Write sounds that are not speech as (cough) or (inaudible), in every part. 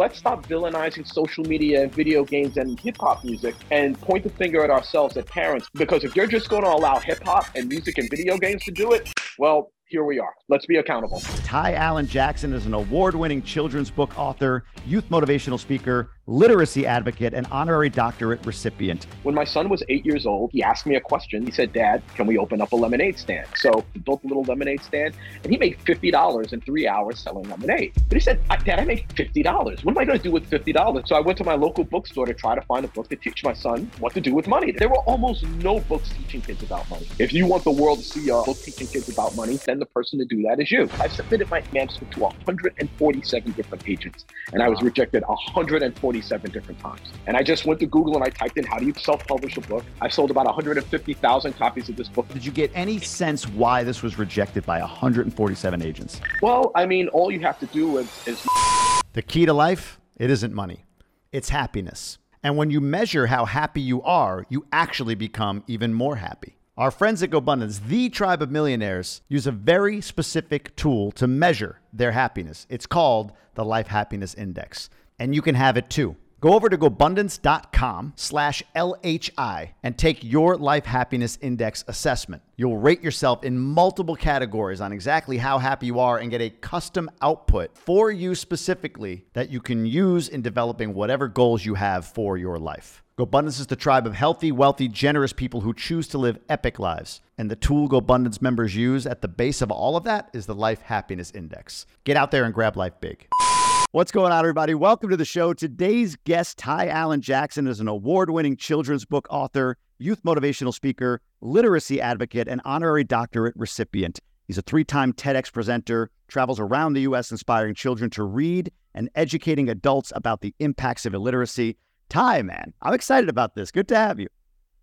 let's stop villainizing social media and video games and hip hop music and point the finger at ourselves as parents. Because if you're just going to allow hip hop and music and video games to do it, well, here we are. Let's be accountable. Ty Allan Jackson is an award winning children's book author, youth motivational speaker, literacy advocate, and honorary doctorate recipient. When my son was eight years old, he asked me a question. He said, Dad, can we open up a lemonade stand? So he built a little lemonade stand and he made $50 in three hours selling lemonade. But he said, Dad, I made $50. What am I going to do with $50? So I went to my local bookstore to try to find a book to teach my son what to do with money. There were almost no books teaching kids about money. If you want the world to see a book teaching kids about money, then the person to do that is you. I submitted my manuscript to 147 different agents and I was rejected 147 different times. And I just went to Google and I typed in, how do you self-publish a book? I've sold about 150,000 copies of this book. Did you get any sense why this was rejected by 147 agents? Well, I mean, all you have to do is, is... The key to life, it isn't money. It's happiness. And when you measure how happy you are, you actually become even more happy. Our friends at GoBundance, the tribe of millionaires, use a very specific tool to measure their happiness. It's called the Life Happiness Index. And you can have it too. Go over to GoBundance.com slash LHI and take your Life Happiness Index assessment. You'll rate yourself in multiple categories on exactly how happy you are and get a custom output for you specifically that you can use in developing whatever goals you have for your life. GoBundance is the tribe of healthy, wealthy, generous people who choose to live epic lives. And the tool GoBundance members use at the base of all of that is the Life Happiness Index. Get out there and grab life big. What's going on, everybody? Welcome to the show. Today's guest, Ty Allan Jackson, is an award winning children's book author, youth motivational speaker, literacy advocate, and honorary doctorate recipient. He's a three time TEDx presenter, travels around the U.S. inspiring children to read and educating adults about the impacts of illiteracy. Ty, man, I'm excited about this. Good to have you.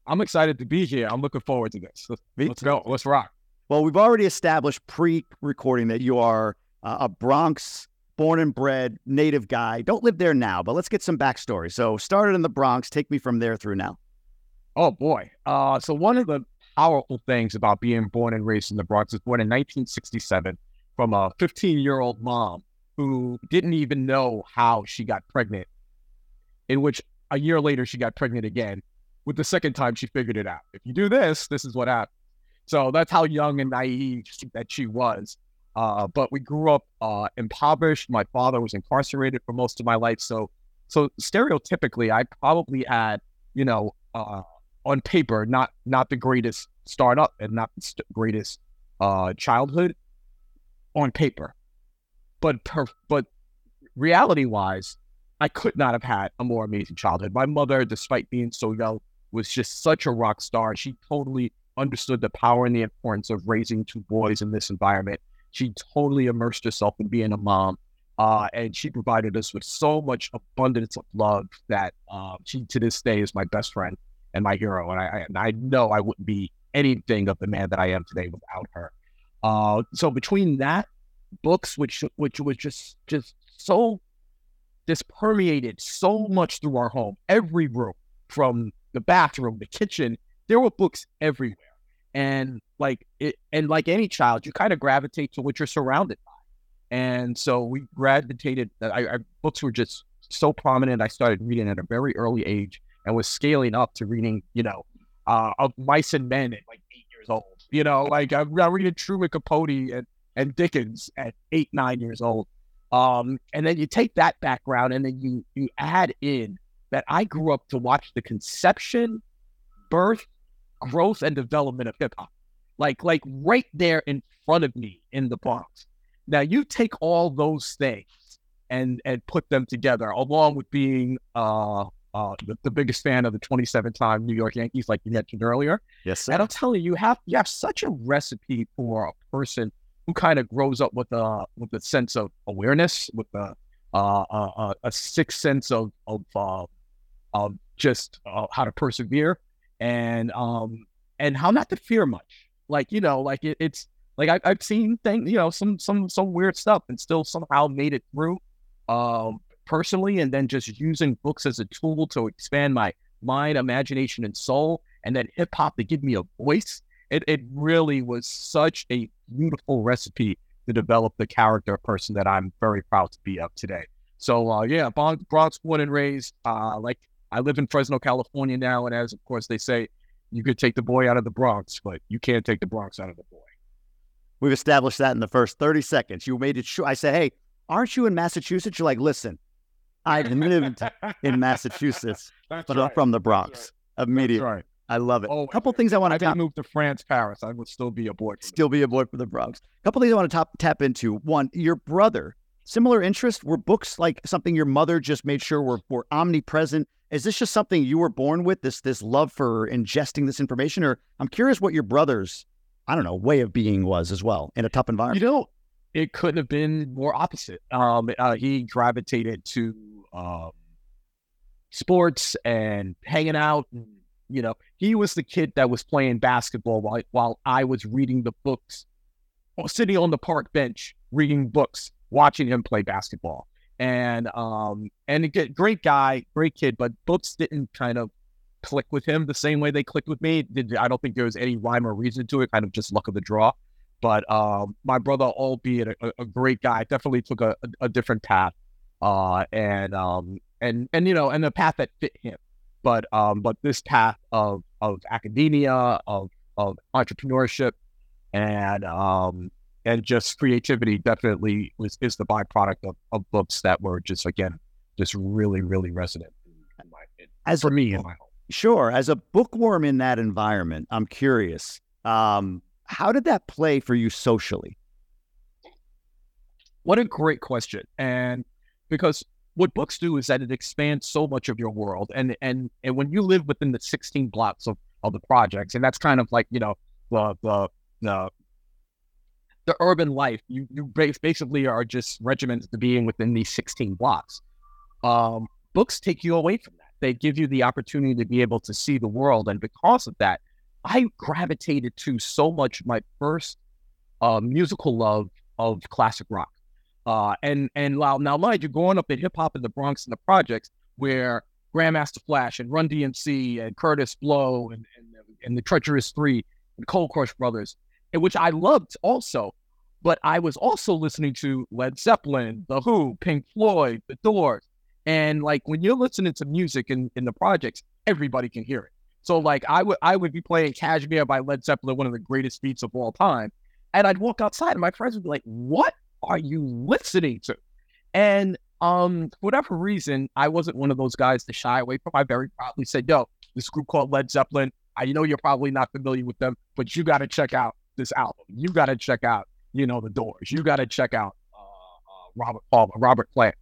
I'm excited to be here. I'm looking forward to this. Let's, go. Let's rock. Well, we've already established pre recording that you are uh, a Bronx born and bred native guy. Don't live there now, but let's get some backstory. So, started in the Bronx. Take me from there through now. Oh, boy. Uh, so, one of the powerful things about being born and raised in the Bronx was born in 1967 from a 15 year old mom who didn't even know how she got pregnant, in which a year later, she got pregnant again. With the second time, she figured it out. If you do this, this is what happens. So that's how young and naive that she was. Uh, but we grew up uh, impoverished. My father was incarcerated for most of my life. So, so stereotypically, I probably had, you know, uh, on paper, not not the greatest startup and not the st- greatest uh, childhood on paper, but per- but reality wise, I could not have had a more amazing childhood. My mother, despite being so young, was just such a rock star. She totally understood the power and the importance of raising two boys in this environment. She totally immersed herself in being a mom. Uh, and she provided us with so much abundance of love that uh, she, to this day, is my best friend and my hero. And I, and I know I wouldn't be anything of the man that I am today without her. Uh, so between that, books, which which was just just so this permeated so much through our home, every room, from the bathroom, the kitchen. There were books everywhere, and like it, and like any child, you kind of gravitate to what you're surrounded by. And so we gravitated. I, I, books were just so prominent. I started reading at a very early age, and was scaling up to reading, you know, uh, of Mice and Men at like eight years old. You know, like I'm, I'm reading Truman Capote and and Dickens at eight, nine years old. Um, and then you take that background and then you you add in that I grew up to watch the conception, birth, growth, and development of hip hop. Like like right there in front of me in the Bronx. Now you take all those things and and put them together, along with being uh uh, the, the, biggest fan of the 27-time New York Yankees, like you mentioned earlier. Yes, sir. And I'm telling you, you have you have such a recipe for a person who kind of grows up with a with a sense of awareness, with a uh, a, a sixth sense of of uh, of just uh, how to persevere and um and how not to fear much. Like you know, like it, it's like I, I've seen things, you know, some some some weird stuff, and still somehow made it through. Um, personally, and then just using books as a tool to expand my mind, imagination, and soul, and then hip hop to give me a voice it, it really was such a beautiful recipe to develop the character person that I'm very proud to be of today. So uh, yeah, Bronx, born and raised. Uh, like I live in Fresno, California now, and as of course they say, you could take the boy out of the Bronx, but you can't take the Bronx out of the boy. We've established that in the first 30 seconds. You made it sure. I said, hey, aren't you in Massachusetts? You're like, listen, I lived in (laughs) Massachusetts, but right. I'm from the Bronx. Right. Immediately. Right. I love it. Oh, a couple things I want to tap. move to France, Paris. I would still be a boy. Still be a boy for the Bronx. A couple things I want to top, tap into. One, your brother, similar interest. Were books like something your mother just made sure were, were omnipresent? Is this just something you were born with? This this love for ingesting this information, or I'm curious what your brother's, I don't know, way of being was as well in a tough environment. You know, it couldn't have been more opposite. Um, uh, he gravitated to um, sports and hanging out. You know, he was the kid that was playing basketball while while I was reading the books, sitting on the park bench reading books, watching him play basketball. And um, and a great guy, great kid, but books didn't kind of click with him the same way they clicked with me. I don't think there was any rhyme or reason to it, kind of just luck of the draw. But um, my brother, albeit a, a, great guy, definitely took a, a, a different path, uh, and um, and and you know, and the path that fit him. But um, but this path of of academia, of of entrepreneurship, and um, and just creativity definitely was is the byproduct of, of books that were just again just really really resonant in my, in, as for me in my home. Sure, as a bookworm in that environment, I'm curious. Um, how did that play for you socially? What a great question. And because what books do is that it expands so much of your world. And and and when you live within the 16 blocks of, of the projects, and that's kind of like, you know, the the the the urban life, you you basically are just regimented to being within these 16 blocks. Um, books take you away from that. They give you the opportunity to be able to see the world. And because of that, I gravitated to so much my first uh, musical love of classic rock. Uh, and and now, now, mind you, growing up in hip hop in the Bronx and the projects, where Grandmaster Flash and Run DMC and Kurtis Blow and, and, and the Treacherous Three and Cold Crush Brothers, which I loved also. But I was also listening to Led Zeppelin, The Who, Pink Floyd, The Doors. And like when you're listening to music in, in the projects, everybody can hear it. So like I would I would be playing Kashmir by Led Zeppelin, one of the greatest beats of all time, and I'd walk outside and my friends would be like, "What are you listening to?" And um, for whatever reason, I wasn't one of those guys to shy away from. I very proudly said, "Yo, this group called Led Zeppelin. I know you're probably not familiar with them, but you got to check out this album. You got to check out, you know, the Doors. You got to check out uh, uh, Robert Palmer, Robert Plant,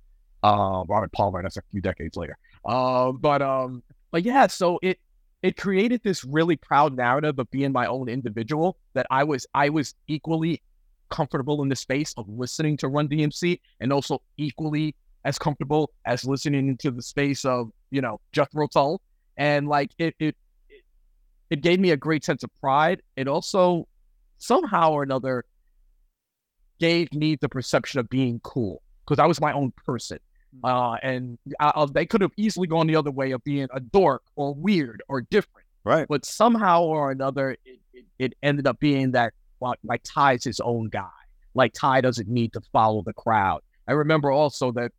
uh, Robert Palmer. That's a few decades later. Uh, but um, but yeah, so it it created this really proud narrative of being my own individual that I was I was equally comfortable in the space of listening to Run DMC and also equally as comfortable as listening into the space of, you know, Jethro Tull. And like it it it gave me a great sense of pride. It also somehow or another gave me the perception of being cool because I was my own person. Mm. Uh, and I, they could have easily gone the other way of being a dork or weird or different. Right. But somehow or another, it, it, it ended up being that well, like Ty's his own guy. Like Ty doesn't need to follow the crowd. I remember also that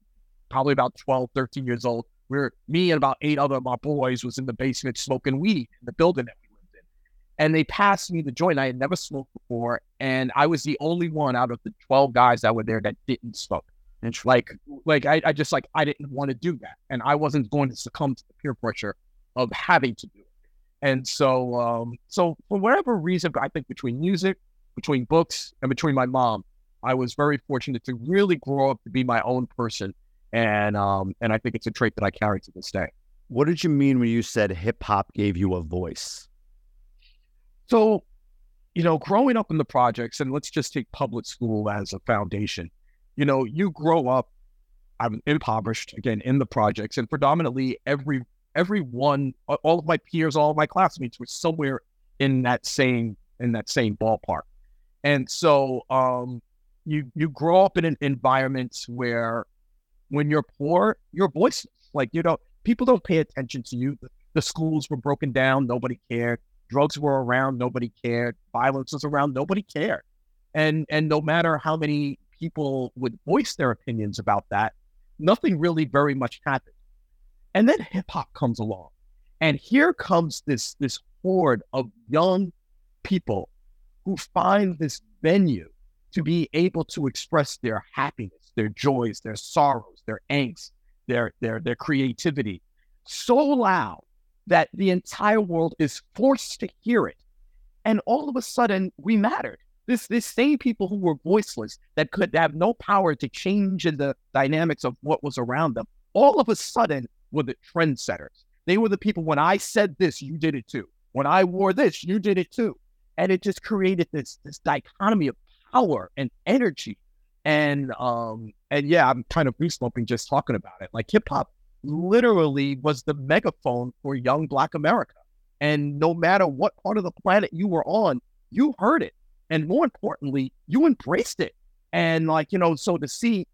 probably about 12, 13 years old, where me and about eight other of my boys was in the basement smoking weed in the building that we. And they passed me the joint. I had never smoked before. And I was the only one out of the 12 guys that were there that didn't smoke. And like, like I, I just like I didn't want to do that, and I wasn't going to succumb to the peer pressure of having to do it. And so, um, so for whatever reason, I think between music, between books, and between my mom, I was very fortunate to really grow up to be my own person, and um, and I think it's a trait that I carry to this day. What did you mean when you said hip hop gave you a voice? So, you know, growing up in the projects, and let's just take public school as a foundation you know, you grow up, I'm impoverished again in the projects, and predominantly every everyone, all of my peers, all of my classmates were somewhere in that same in that same ballpark. And so um, you you grow up in an environment where when you're poor, you're voiceless. Like you know, people don't pay attention to you. The, the schools were broken down, nobody cared. Drugs were around, nobody cared. Violence was around, nobody cared. And and no matter how many people would voice their opinions about that, nothing really very much happened. And then hip hop comes along. And here comes this this horde of young people who find this venue to be able to express their happiness, their joys, their sorrows, their angst, their their their creativity so loud that the entire world is forced to hear it. And all of a sudden, we mattered. This, this same people who were voiceless, that could have no power to change in the dynamics of what was around them, all of a sudden were the trendsetters. They were the people, when I said this, you did it too. When I wore this, you did it too. And it just created this, this dichotomy of power and energy. And um, and yeah, I'm kind of goosebumping just talking about it. Like hip hop literally was the megaphone for young Black America. And no matter what part of the planet you were on, you heard it. And more importantly, you embraced it. And like, you know, so to see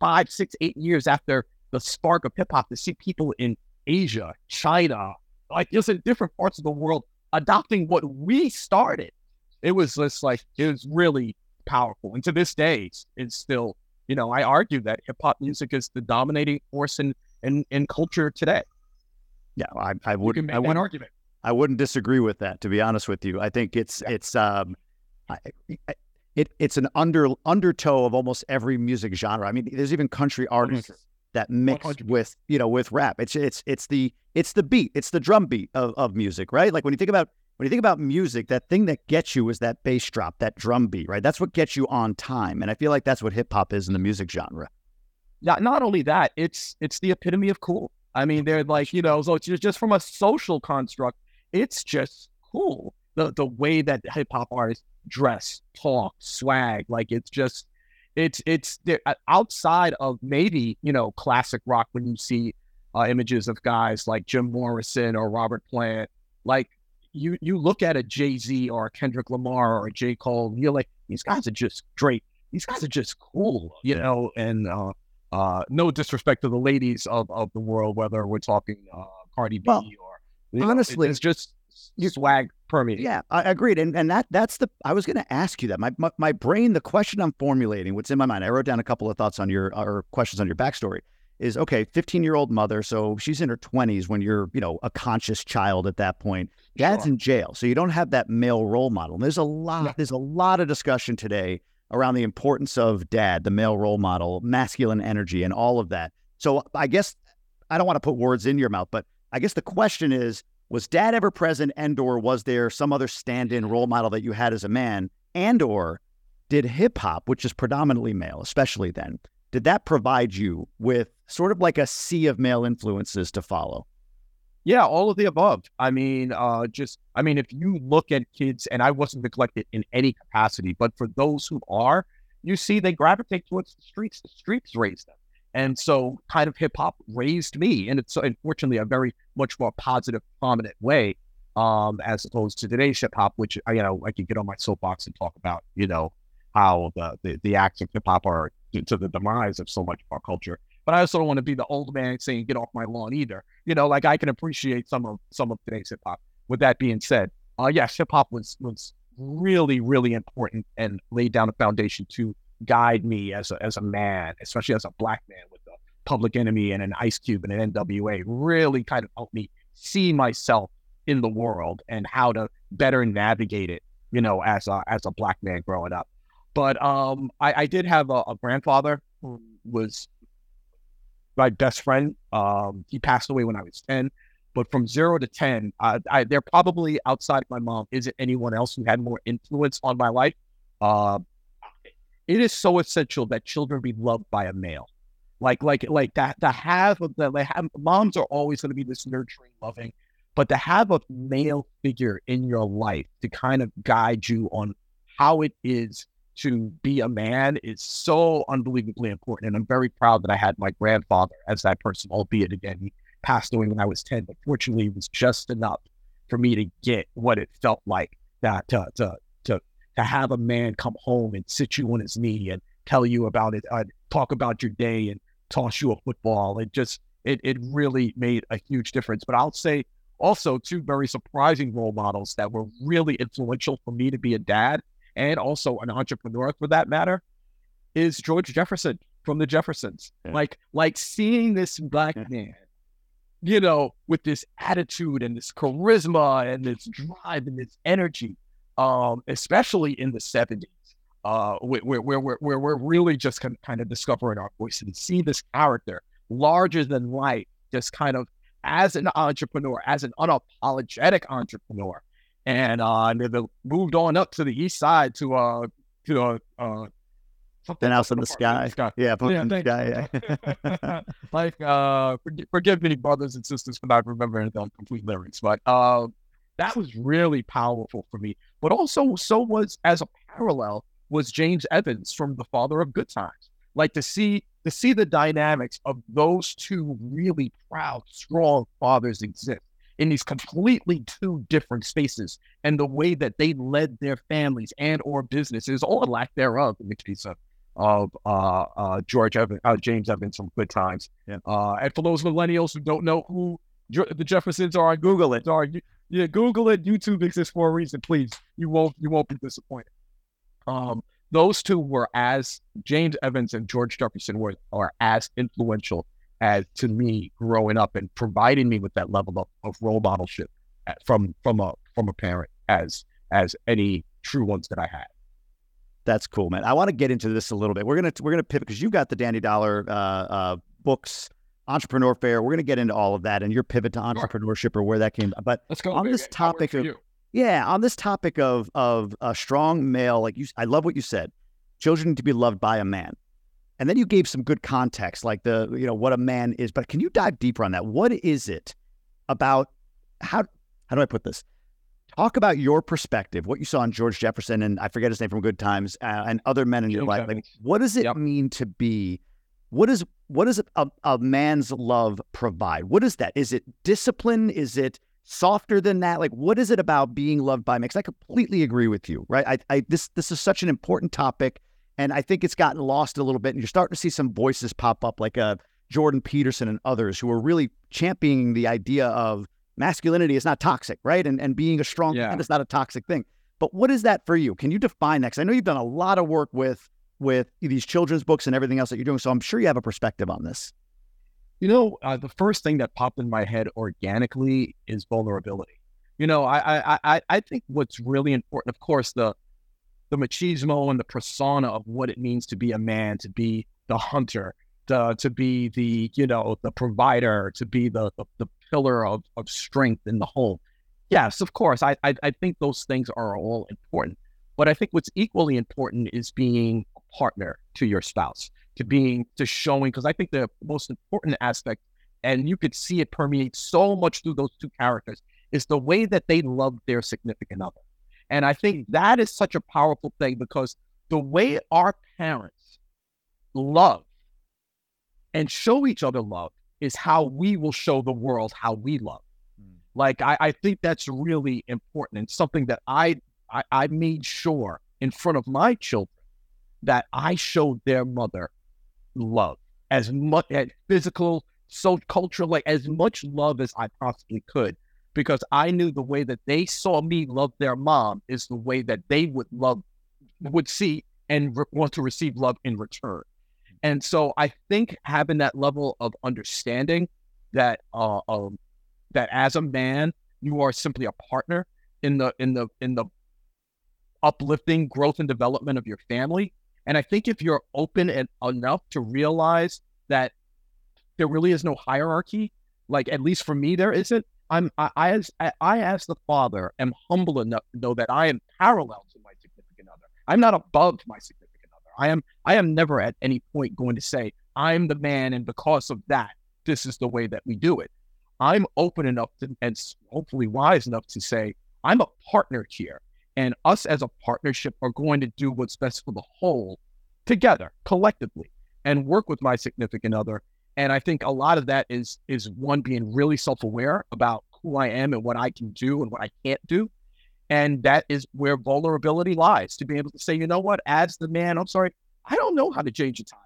five, six, eight years after the spark of hip hop, to see people in Asia, China, like just in different parts of the world adopting what we started, it was just like, it was really powerful. And to this day, it's still, you know, I argue that hip hop music is the dominating force in in, in culture today. Yeah, I, I would. make I would, argument. I wouldn't disagree with that. To be honest with you, I think it's yeah. it's um, I, it it's an under undertow of almost every music genre. I mean, there's even country artists 100. that mix 100. with you know with rap. It's it's it's the it's the beat. It's the drum beat of, of music, right? Like when you think about when you think about music, that thing that gets you is that bass drop, that drum beat, right? That's what gets you on time. And I feel like that's what hip hop is in the music genre not, not only that, it's it's the epitome of cool. I mean, they're like, you know, so it's just from a social construct, it's just cool. The the way that hip hop artists dress, talk, swag, like it's just it's it's uh, outside of maybe, you know, classic rock when you see uh, images of guys like Jim Morrison or Robert Plant, like you you look at a Jay Z or a Kendrick Lamar or a J Cole, you're like, these guys are just great. These guys are just cool, you know. And uh, uh, no disrespect to the ladies of, of the world, whether we're talking uh, Cardi B well, or honestly, know, it's just you, swag permeating. Yeah, I agreed, and and that that's the I was going to ask you that. My, my, my brain, the question I'm formulating, what's in my mind. I wrote down a couple of thoughts on your or questions on your backstory. Is okay, 15 year old mother, so she's in her 20s when you're you know a conscious child at that point. Dad's sure. in jail, so you don't have that male role model. And there's a lot. Yeah. There's a lot of discussion today around the importance of dad, the male role model, masculine energy, and all of that. So I guess I don't want to put words in your mouth, but I guess the question is was dad ever present and or was there some other stand-in role model that you had as a man and or did hip hop which is predominantly male especially then did that provide you with sort of like a sea of male influences to follow yeah, all of the above. I mean, uh, just I mean, if you look at kids, and I wasn't neglected in any capacity, but for those who are, you see they gravitate towards the streets. The streets raise them, and so kind of hip hop raised me, and it's unfortunately a very much more positive, prominent way, um, as opposed to today's hip hop, which you know I could get on my soapbox and talk about, you know, how the the, the acts of hip hop are to the demise of so much of our culture but I also don't want to be the old man saying "get off my lawn" either. You know, like I can appreciate some of some of today's hip hop. With that being said, uh, yes, hip hop was was really really important and laid down a foundation to guide me as a as a man, especially as a black man with a Public Enemy and an Ice Cube and an NWA. Really kind of helped me see myself in the world and how to better navigate it. You know, as a as a black man growing up. But um, I, I did have a, a grandfather who was my best friend. Um, he passed away when I was 10. But from zero to 10, uh, I, they're probably outside of my mom. Is it anyone else who had more influence on my life? Uh, it is so essential that children be loved by a male. Like, like, like that, to have the, they have, moms are always going to be this nurturing, loving, but to have a male figure in your life to kind of guide you on how it is to be a man is so unbelievably important. And I'm very proud that I had my grandfather as that person, albeit again, he passed away when I was 10, but fortunately it was just enough for me to get what it felt like that to, to, to, to have a man come home and sit you on his knee and tell you about it, uh, talk about your day and toss you a football. It just, it, it really made a huge difference. But I'll say also two very surprising role models that were really influential for me to be a dad and also an entrepreneur for that matter, is George Jefferson. from the Jeffersons. Yeah. Like like seeing this black man, you know, with this attitude and this charisma and this drive and this energy, um, especially in the 70s, uh, where, where, where, where we're really just kind of, kind of discovering our voice and see this character larger than life, just kind of as an entrepreneur, as an unapologetic entrepreneur. And uh, they moved on up to the east side to uh to uh, uh something else in the sky. sky. Yeah, yeah in the sky. Yeah. (laughs) like uh, forgive, forgive me, brothers and sisters, for not remembering the complete lyrics, but uh, that was really powerful for me. But also, so was as a parallel was James Evans from The Father of Good Times. Like to see to see the dynamics of those two really proud, strong fathers exist in these completely two different spaces and the way that they led their families and or businesses or lack thereof in the case of of uh, uh, George Evans, uh, James Evans from Good Times. Yeah. Uh, and for those millennials who don't know who the Jeffersons are, Google it. Or yeah, Google it. YouTube exists for a reason. Please, you won't you won't be disappointed. Um, those two were as James Evans and George Jefferson were are as influential as to me growing up and providing me with that level of, of role modelship from from a from a parent as as any true ones that I had. That's cool, man. I want to get into this a little bit. We're gonna we're gonna pivot because you got the Danny Dollar uh, uh, books, Entrepreneur Fair. We're gonna get into all of that and your pivot to entrepreneurship or where that came. But let's go on this topic of yeah, on this topic of of a strong male, like you, I love what you said children need to be loved by a man. And then you gave some good context, like the, you know, what a man is. But can you dive deeper on that? What is it about how how do I put this? Talk about your perspective, what you saw in George Jefferson and I forget his name from Good Times uh, and other men in your life. Like, what does it yep. mean to be? What is what does a, a man's love provide? What is that? Is it discipline? Is it softer than that? Like, what is it about being loved by men? Because I completely agree with you, right? I, I this this is such an important topic. And I think it's gotten lost a little bit. And you're starting to see some voices pop up, like uh, Jordan Peterson and others, who are really championing the idea of masculinity is not toxic, right? And and being a strong yeah. man is not a toxic thing. But what is that for you? Can you define that? Because I know you've done a lot of work with with these children's books and everything else that you're doing. So I'm sure you have a perspective on this. You know, uh, the first thing that popped in my head organically is vulnerability. You know, I I I think what's really important, of course, the the machismo and the persona of what it means to be a man, to be the hunter, to, to be the, you know, the provider, to be the, the, the pillar of, of strength in the home. Yes, of course. I, I, I think those things are all important. But I think what's equally important is being a partner to your spouse, to being, to showing, because I think the most important aspect, and you could see it permeate so much through those two characters, is the way that they love their significant other. And I think that is such a powerful thing because the way our parents love and show each other love is how we will show the world how we love. Mm. Like I, I, think that's really important and something that I, I I made sure in front of my children that I showed their mother love as much as physical, so cultural, like as much love as I possibly could because I knew the way that they saw me love their mom is the way that they would love, would see and re- want to receive love in return. And so I think having that level of understanding that uh, um, that as a man you are simply a partner in the in the in the uplifting growth and development of your family. And I think if you're open and enough to realize that there really is no hierarchy, like at least for me there isn't, I'm I, I as I as the father am humble enough to know that I am parallel to my significant other. I'm not above my significant other. I am I am never at any point going to say I'm the man and because of that this is the way that we do it. I'm open enough to, and hopefully wise enough to say I'm a partner here, and us as a partnership are going to do what's best for the whole together, collectively, and work with my significant other and I think a lot of that is is one being really self-aware about who I am and what I can do and what I can't do. And that is where vulnerability lies to be able to say, you know what, as the man, I'm sorry, I don't know how to change a tire,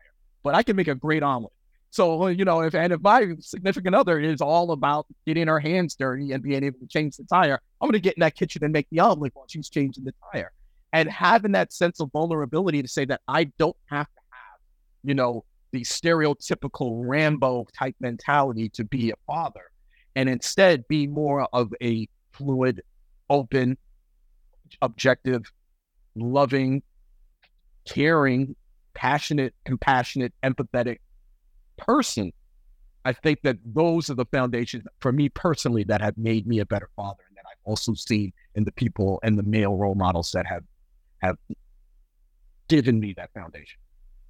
but I can make a great omelet. So, you know, if and if my significant other is all about getting her hands dirty and being able to change the tire, I'm going to get in that kitchen and make the omelet while she's changing the tire. And having that sense of vulnerability to say that I don't have to have, you know, the stereotypical Rambo type mentality to be a father and instead be more of a fluid, open, objective, loving, caring, passionate, compassionate, empathetic person. I think that those are the foundations for me personally that have made me a better father and that I've also seen in the people and the male role models that have have given me that foundation.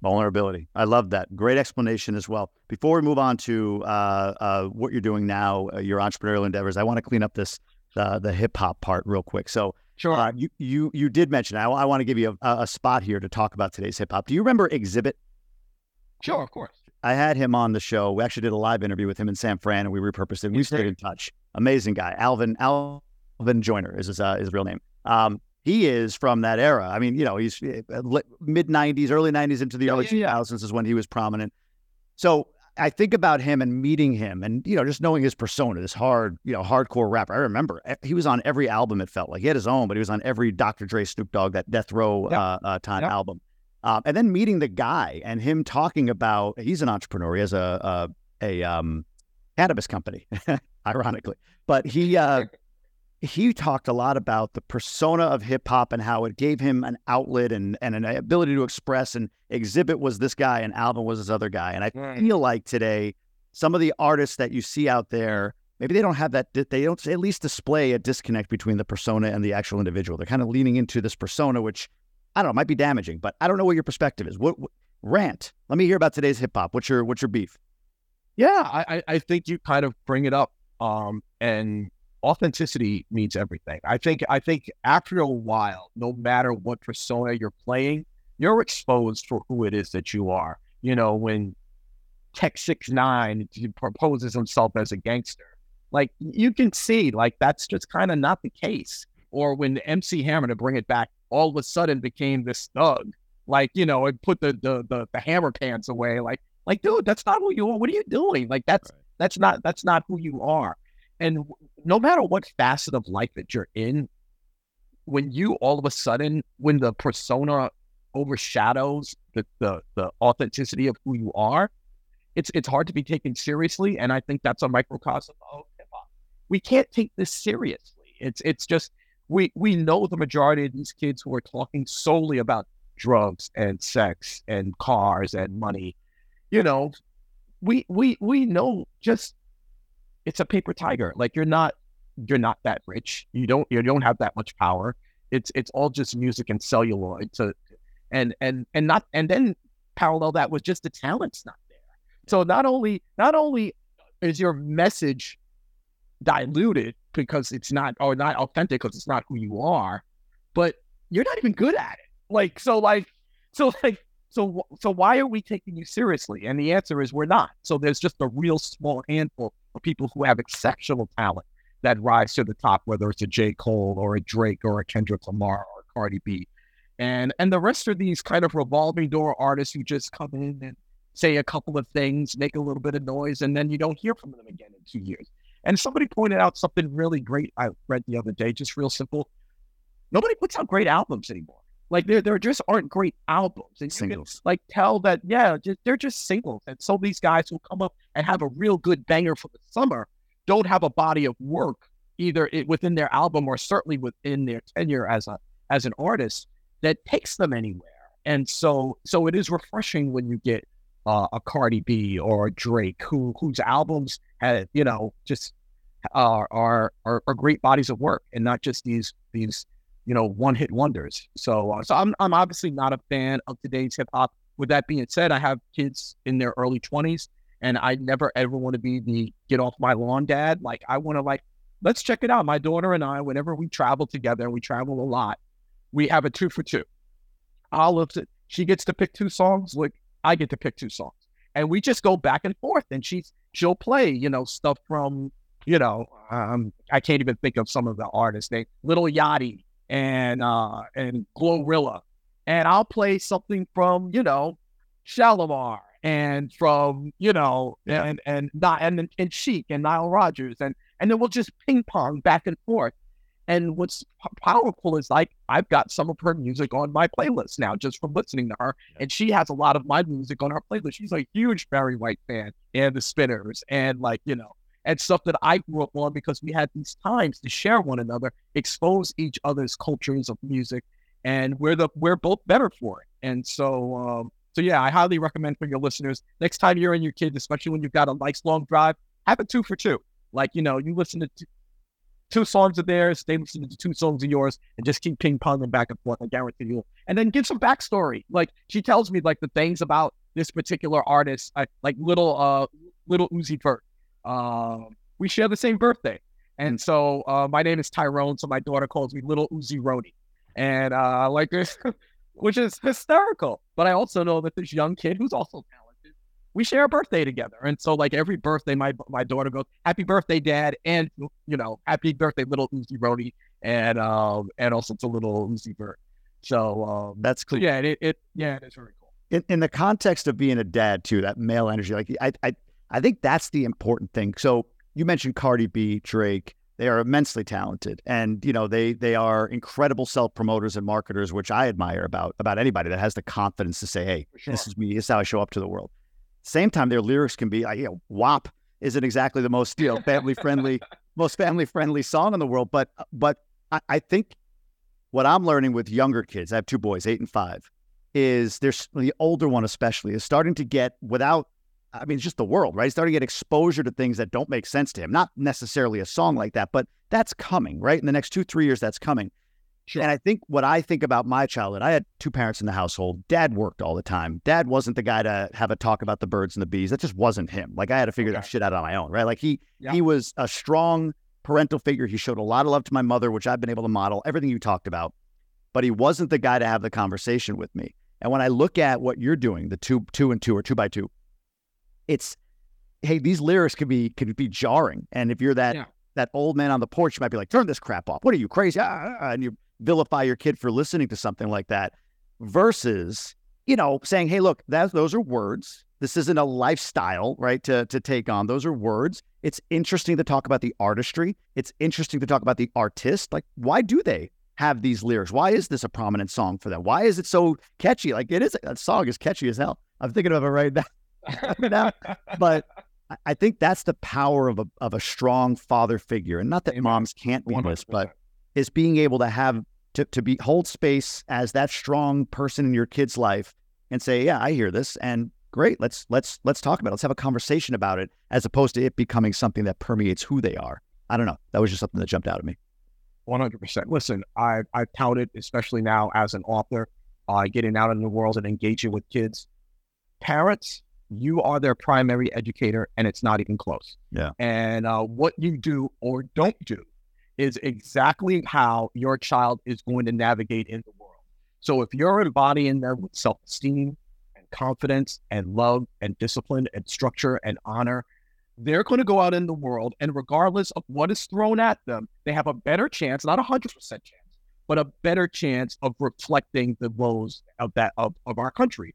Vulnerability. I love that. Great explanation as well. Before we move on to uh, uh, what you're doing now, uh, your entrepreneurial endeavors, I want to clean up this the hip hop part real quick. So, sure. Uh, you you you did mention. I, I want to give you a, a spot here to talk about today's hip hop. Do you remember Xzibit? Sure, of course. I had him on the show. We actually did a live interview with him in San Fran, and we repurposed it. We stayed in touch. Amazing guy, Alvin Alvin Joiner is his uh, his real name. Um, he is from that era. I mean, you know, he's eh, mid 90s, early 90s into the early yeah, 2000s yeah. is when he was prominent. So I think about him and meeting him and, you know, just knowing his persona, this hard, you know, hardcore rapper. I remember eh, he was on every album, it felt like. He had his own, but he was on every Dr. Dre, Snoop Dogg, that Death Row yep. uh, uh, time album. Um, and then meeting the guy and him talking about, he's an entrepreneur. He has a, a, a um, cannabis company, (laughs) ironically. But he, uh, (laughs) he talked a lot about the persona of hip hop and how it gave him an outlet and, and an ability to express. And Xzibit was this guy, and Alvin was this other guy. And I feel like today, some of the artists that you see out there, maybe they don't have that, they don't at least display a disconnect between the persona and the actual individual. They're kind of leaning into this persona, which I don't know, might be damaging, but I don't know what your perspective is. What, what rant? Let me hear about today's hip hop. What's your what's your beef? Yeah, I, I think you kind of bring it up. Um, and authenticity means everything. I think I think after a while, no matter what persona you're playing, you're exposed for who it is that you are. You know, when Tech Six Nine proposes himself as a gangster, like you can see, like that's just kind of not the case. Or when MC Hammer to bring it back, all of a sudden became this thug, like you know, and put the the the, the hammer pants away, like like dude, that's not who you are. What are you doing? Like that's right. that's not that's not who you are. And no matter what facet of life that you're in, when you all of a sudden, when the persona overshadows the, the, the authenticity of who you are, it's it's hard to be taken seriously. And I think that's a microcosm of hip hop. We can't take this seriously. It's it's just we we know the majority of these kids who are talking solely about drugs and sex and cars and money. You know, we we we know just it's a paper tiger. Like you're not you're not that rich. You don't you don't have that much power. It's it's all just music and celluloid. To and and and not and then parallel that was just the talent's not there. So not only not only is your message diluted because it's not or not authentic because it's not who you are, but you're not even good at it. Like so like so like so so why are we taking you seriously? And the answer is we're not. So there's just a real small handful people who have exceptional talent that rise to the top, whether it's a J. Cole or a Drake or a Kendrick Lamar or Cardi B. And and the rest are these kind of revolving door artists who just come in and say a couple of things, make a little bit of noise, and then you don't hear from them again in two years. And somebody pointed out something really great I read the other day, just real simple. Nobody puts out great albums anymore. Like there, there just aren't great albums. And singles. Can, like tell that, yeah, just, they're just singles. And so these guys who come up and have a real good banger for the summer don't have a body of work either within their album or certainly within their tenure as a as an artist that takes them anywhere. And so, so it is refreshing when you get uh, a Cardi B or a Drake who whose albums have you know just are, are are are great bodies of work and not just these these you know, one hit wonders. So, uh, so I'm I'm obviously not a fan of today's hip hop. With that being said, I have kids in their early 20s, and I never ever want to be the get off my lawn dad. Like I want to like let's check it out. My daughter and I, whenever we travel together, and we travel a lot, we have a two for two. Listen. She gets to pick two songs. Like I get to pick two songs, and we just go back and forth. And she's she'll play, you know, stuff from you know, um, I can't even think of some of the artists. They Little Yachty, and uh and Glorilla. And I'll play something from, you know, Shalamar and from, you know, and and not and and Chic and Nile Rodgers and and then we'll just ping pong back and forth. And what's p- powerful is like I've got some of her music on my playlist now just from listening to her. Yeah. And she has a lot of my music on her playlist. She's a huge Barry White fan and the Spinners and like, you know, and stuff that I grew up on because we had these times to share one another, expose each other's cultures of music, and we're the we're both better for it. And so um, so yeah, I highly recommend for your listeners next time you're in your kids, especially when you've got a nice long drive, have a two for two. Like you know, you listen to t- two songs of theirs, they listen to two songs of yours, and just keep ping ponging back and forth. I guarantee you. And then give some backstory. Like she tells me like the things about this particular artist, I, like little uh little Uzi Vert. Um, we share the same birthday. And so uh, my name is Tyrone, so my daughter calls me Little Uzi Roni. And uh, like this, (laughs) which is hysterical. But I also know that this young kid who's also talented, we share a birthday together. And so like every birthday, my my daughter goes, Happy birthday, Dad, and you know, happy birthday, little Uzi Roni, and um and also to little Uzi Vert. So um That's so cool. yeah, it, it yeah, it is very cool. in, in the context of being a dad too, that male energy, like I, I, I think that's the important thing. So you mentioned Cardi B, Drake. They are immensely talented, and you know they they are incredible self promoters and marketers, which I admire about about anybody that has the confidence to say, "Hey, sure. this is me. This is how I show up to the world." Same time, their lyrics can be, like, you know, WAP isn't exactly the most you know family friendly, (laughs) most family friendly song in the world, but uh, but I, I think what I'm learning with younger kids, I have two boys, eight and five, is there's the older one especially is starting to get without I mean it's just the world, right? He's starting to get exposure to things that don't make sense to him. Not necessarily a song like that, but that's coming, right? In the next two, three years, that's coming. Sure. And I think what I think about my childhood, I had two parents in the household. Dad worked all the time. Dad wasn't the guy to have a talk about the birds and the bees. That just wasn't him. Like I had to figure that shit out on my own, right? Like he Yeah. he was a strong parental figure. He showed a lot of love to my mother, which I've been able to model, everything you talked about. But he wasn't the guy to have the conversation with me. And when I look at what you're doing, the two two and two or two by two, it's hey, these lyrics could be could be jarring. And if you're that Yeah. that old man on the porch, you might be like, turn this crap off. What are you crazy? Ah, ah, ah," and you vilify your kid for listening to something like that. Versus, you know, saying, hey, look, that those are words. This isn't a lifestyle, right? To to take on. Those are words. It's interesting to talk about the artistry. It's interesting to talk about the artist. Like, why do they have these lyrics? Why is this a prominent song for them? Why is it so catchy? Like it is that song is catchy as hell. I'm thinking of it right now. (laughs) But I- I think that's the power of a of a strong father figure. And not that Amen. moms can't be this, 100%. but is being able to have to, to be hold space as that strong person in your kid's life and say, Yeah, I hear this and great, let's let's let's talk about it. Let's have a conversation about it, as opposed to it becoming something that permeates who they are. I don't know. That was just something that jumped out at me. One hundred percent. Listen, I I've touted, especially now as an author, uh, getting out in the world and engaging with kids. Parents, you are their primary educator, and it's not even close. Yeah. And uh, what you do or don't do is exactly how your child is going to navigate in the world. So if you're embodying them with self-esteem and confidence and love and discipline and structure and honor, they're going to go out in the world and regardless of what is thrown at them, they have a better chance, not a hundred percent chance, but a better chance of reflecting the woes of that of, of our country.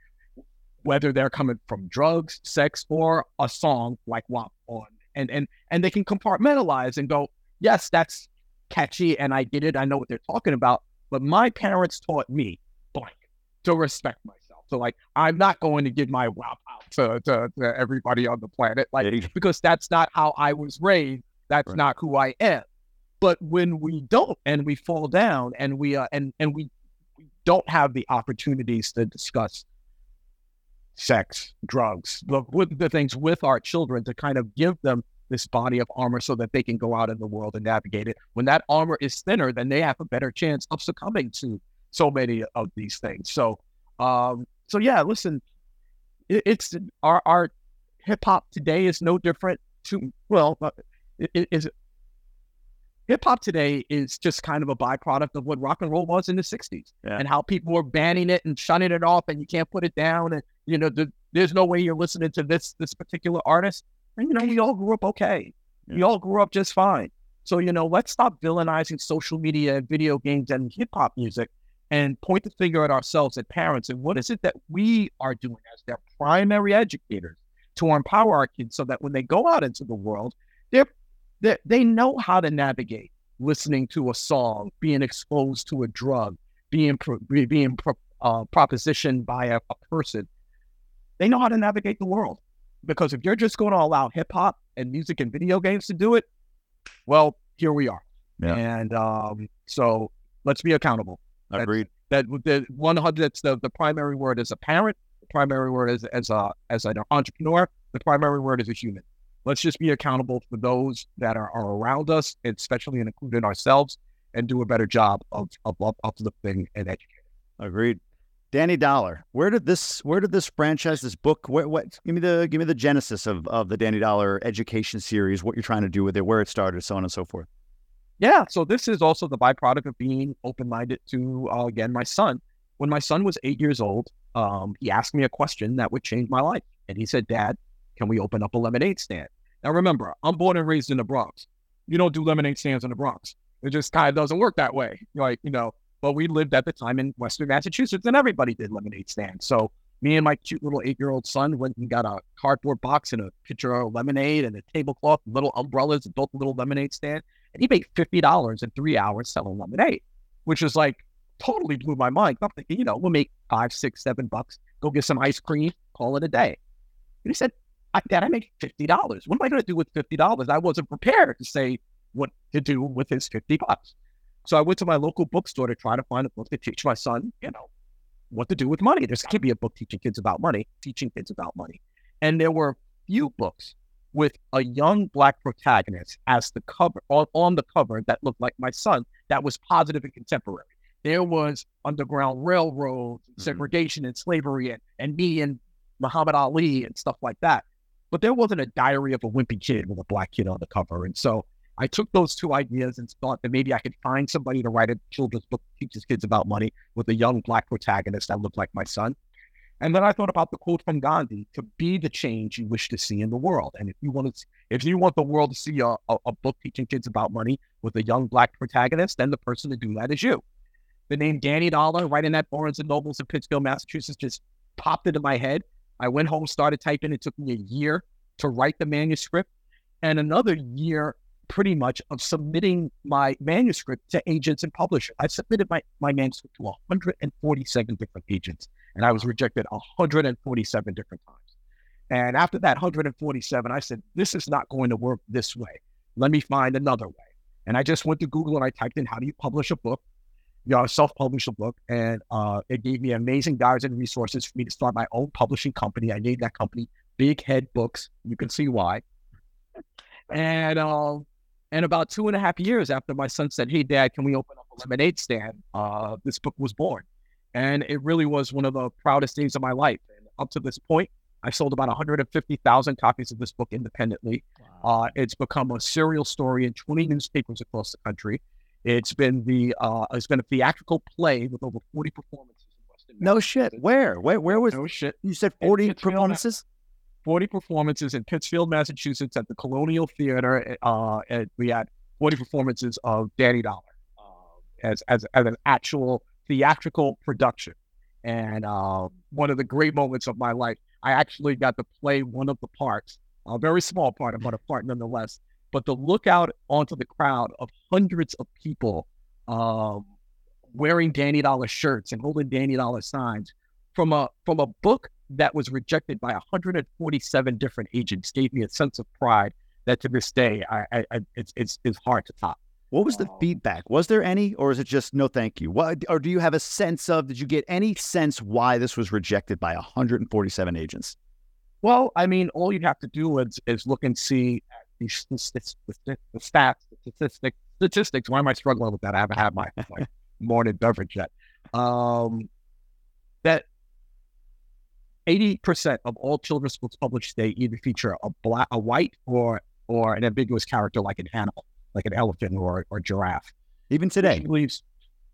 Whether they're coming from drugs, sex, or a song like WAP on and and and they can compartmentalize and go, yes, that's catchy and I get it, I know what they're talking about, but my parents taught me blank to respect myself. So like I'm not going to give my WAP out to, to, to everybody on the planet. Like go. because that's not how I was raised. That's Right. not who I am. But when we don't and we fall down and we uh, and and we, we don't have the opportunities to discuss sex, drugs, the, the things with our children to kind of give them this body of armor so that they can go out in the world and navigate it. When that armor is thinner, then they have a better chance of succumbing to so many of these things. So, um, so yeah, listen, it, it's our our hip hop today is no different to well, uh, it, it is hip hop today is just kind of a byproduct of what rock and roll was in the '60s Yeah. and how people were banning it and shutting it off, and you can't put it down, and you know, the, there's no way you're listening to this this particular artist. And you know, we all grew up okay. We all grew up just fine. So you know, let's stop villainizing social media and video games and hip hop music and point the finger at ourselves as parents and what is it that we are doing as their primary educators to empower our kids so that when they go out into the world, they're, they they know how to navigate listening to a song, being exposed to a drug, being pro- being pro- uh, propositioned by a, a person, they know how to navigate the world. Because if you're just going to allow hip hop and music and video games to do it, well, here we are. Yeah. And um, so let's be accountable. Agreed. That the one hundred. That's the, the primary word as a parent. The primary word as as a as an entrepreneur. The primary word is a human. Let's just be accountable for those that are, are around us, especially and including ourselves, and do a better job of of, of uplifting and educating. Agreed. Danny Dollar, where did this where did this franchise, this book, where, what give me the give me the genesis of, of the Danny Dollar education series, what you're trying to do with it, where it started, so on and so forth. Yeah. So this is also the byproduct of being open minded to uh, again my son. When my son was eight years old, um, he asked me a question that would change my life, and he said, "Dad, can we open up a lemonade stand?" Now remember, I'm born and raised in the Bronx. You don't do lemonade stands in the Bronx. It just kind of doesn't work that way. Like you know, but we lived at the time in Western Massachusetts, and everybody did lemonade stands. So me and my cute little eight-year-old son went and got a cardboard box and a pitcher of lemonade and a tablecloth, little umbrellas, and built a little lemonade stand and he made fifty dollars in three hours selling lemonade, which is like totally blew my mind. I'm thinking, you know, we'll make five, six, seven bucks, go get some ice cream, call it a day. And he said, Dad, I make fifty dollars. What am I going to do with fifty dollars? I wasn't prepared to say what to do with his fifty bucks. So I went to my local bookstore to try to find a book to teach my son, you know, what to do with money. There's can't be a book teaching kids about money, teaching kids about money. And there were few books with a young black protagonist as the cover on, on the cover that looked like my son that was positive and contemporary. There was Underground Railroad, mm-hmm. segregation and slavery, and, and me and Muhammad Ali and stuff like that. But there wasn't a diary of a wimpy kid with a black kid on the cover. And so I took those two ideas and thought that maybe I could find somebody to write a children's book that teaches kids about money with a young black protagonist that looked like my son. And then I thought about the quote from Gandhi: "To be the change you wish to see in the world." And if you want to, if you want the world to see a, a, a book teaching kids about money with a young black protagonist, then the person to do that is you. The name Danny Dollar, right in that Barnes and Nobles in Pittsfield, Massachusetts, just popped into my head. I went home, started typing. It took me a year to write the manuscript, and another year pretty much of submitting my manuscript to agents and publishers. I submitted my, my manuscript to 147 different agents and I was rejected 147 different times. And after that 147, I said, this is not going to work this way. Let me find another way. And I just went to Google and I typed in how do you publish a book, you know, self-published a book, and uh, it gave me amazing guides and resources for me to start my own publishing company. I named that company Big Head Books. You can see why. And uh, and about two and a half years after my son said, "Hey, Dad, can we open up a lemonade stand?" Uh, this book was born. And it really was one of the proudest days of my life. And up to this point, I've sold about 150,000 copies of this book independently. Wow. Uh, it's become a serial story in 20 newspapers across the country. It's been the uh, it's been a theatrical play with over 40 performances in Western. No shit. Where? Where? Where was? No shit. You said 40 performances. 40 performances in Pittsfield, Massachusetts, at the Colonial Theater. Uh, we had 40 performances of Danny Dollar uh, as, as as an actual theatrical production. And uh, one of the great moments of my life, I actually got to play one of the parts, a very small part, but a part nonetheless. But to look out onto the crowd of hundreds of people um, wearing Danny Dollar shirts and holding Danny Dollar signs from a from a book that was rejected by 147 different agents gave me a sense of pride that to this day I, I, I it's, it's it's hard to top. What was the feedback? Was there any, or is it just no, thank you? What, or do you have a sense of? Did you get any sense why this was rejected by 147 agents? Well, I mean, all you'd have to do is, is look and see the, the, stats, statistics, statistics. Why am I struggling with that? I haven't had my, my (laughs) morning beverage yet. Um, that 80% of all children's books published today either feature a black, a white, or or an ambiguous character like an animal like an elephant or or giraffe. Even today, believes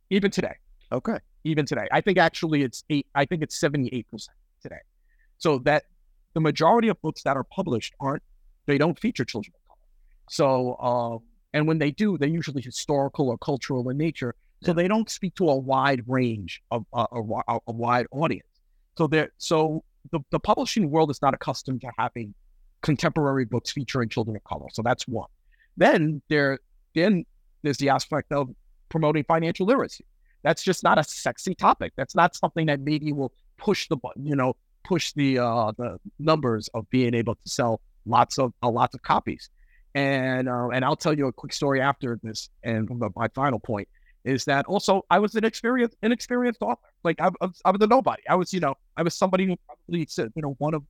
even today. Okay, even today, I think actually it's eight. I think it's seventy eight percent today. So that the majority of books that are published aren't they don't feature children of color. So um, and when they do, they're usually historical or cultural in nature. So they don't speak to a wide range of uh, a, a, a wide audience. So they're so the, the publishing world is not accustomed to having contemporary books featuring children of color. So that's one. Then there, then there's the aspect of promoting financial literacy. That's just not a sexy topic. That's not something that maybe will push the button, you know, push the uh, the numbers of being able to sell lots of uh, lots of copies. And uh, and I'll tell you a quick story after this. And my final point is that also I was an experienced inexperienced author. Like I, I, was, I was a nobody. I was you know I was somebody who probably said you know one of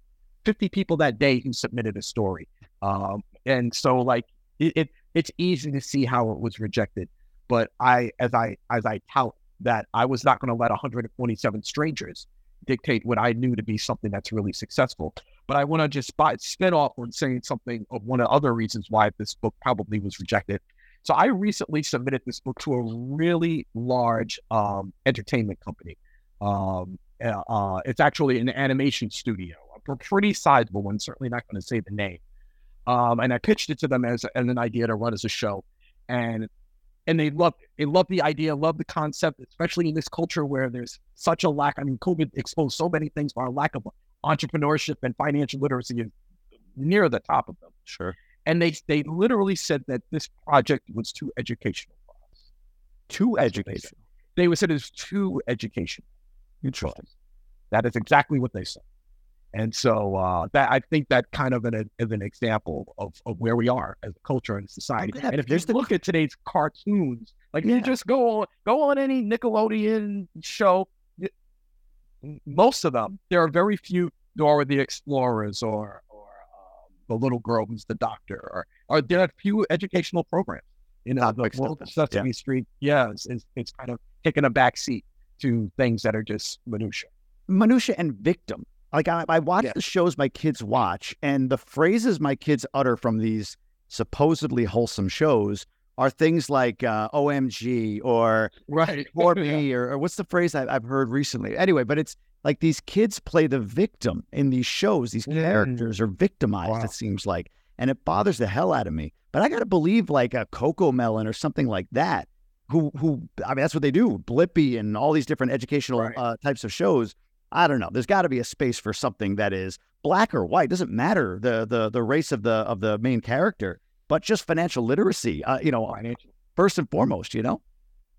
fifty people that day who submitted a story. Um, and so like it, it it's easy to see how it was rejected. But I as I as I tout that I was not going to let 127 strangers dictate what I knew to be something that's really successful. But I want to just spin off on saying something of one of the other reasons why this book probably was rejected. So I recently submitted this book to a really large um, entertainment company. Um, uh, uh it's actually an animation studio, a pretty sizable one. Certainly not going to say the name. Um, and I pitched it to them as, as an idea to run as a show, and and they love they love the idea, love the concept, especially in this culture where there's such a lack. I mean, COVID exposed so many things our lack of entrepreneurship and financial literacy is near the top of them. Sure. And they they literally said that this project was too educational for us. Too educational. They, they said it was too educational. Interesting. That is exactly what they said. And so uh, that I think that kind of an, is an example of, of where we are as a culture and society. and if you the... look at today's cartoons, like yeah. you just go on go on any Nickelodeon show, most of them there are very few Dora the Explorers or or um, the little girl who's the doctor or or there are few educational programs. You know, the world of Sesame yeah. Street, yeah, it's, it's, it's kind of taking a back seat to things that are just minutia. Minutia and victim like I, I watch yeah. the shows my kids watch, and the phrases my kids utter from these supposedly wholesome shows are things like uh, "OMG" or "right (laughs) for me" or, or, what's the phrase I, have heard recently? Anyway, but it's like these kids play the victim in these shows. These mm. characters are victimized. Wow. It seems like, and it bothers the hell out of me. But I got to believe like a CoComelon or something like that. Who, who? I mean, that's what they do. Blippi and all these different educational right. uh, types of shows I don't know. There's got to be a space for something that is black or white. Doesn't matter the the the race of the of the main character, but just financial literacy. Uh, you know, financial. first and foremost. You know,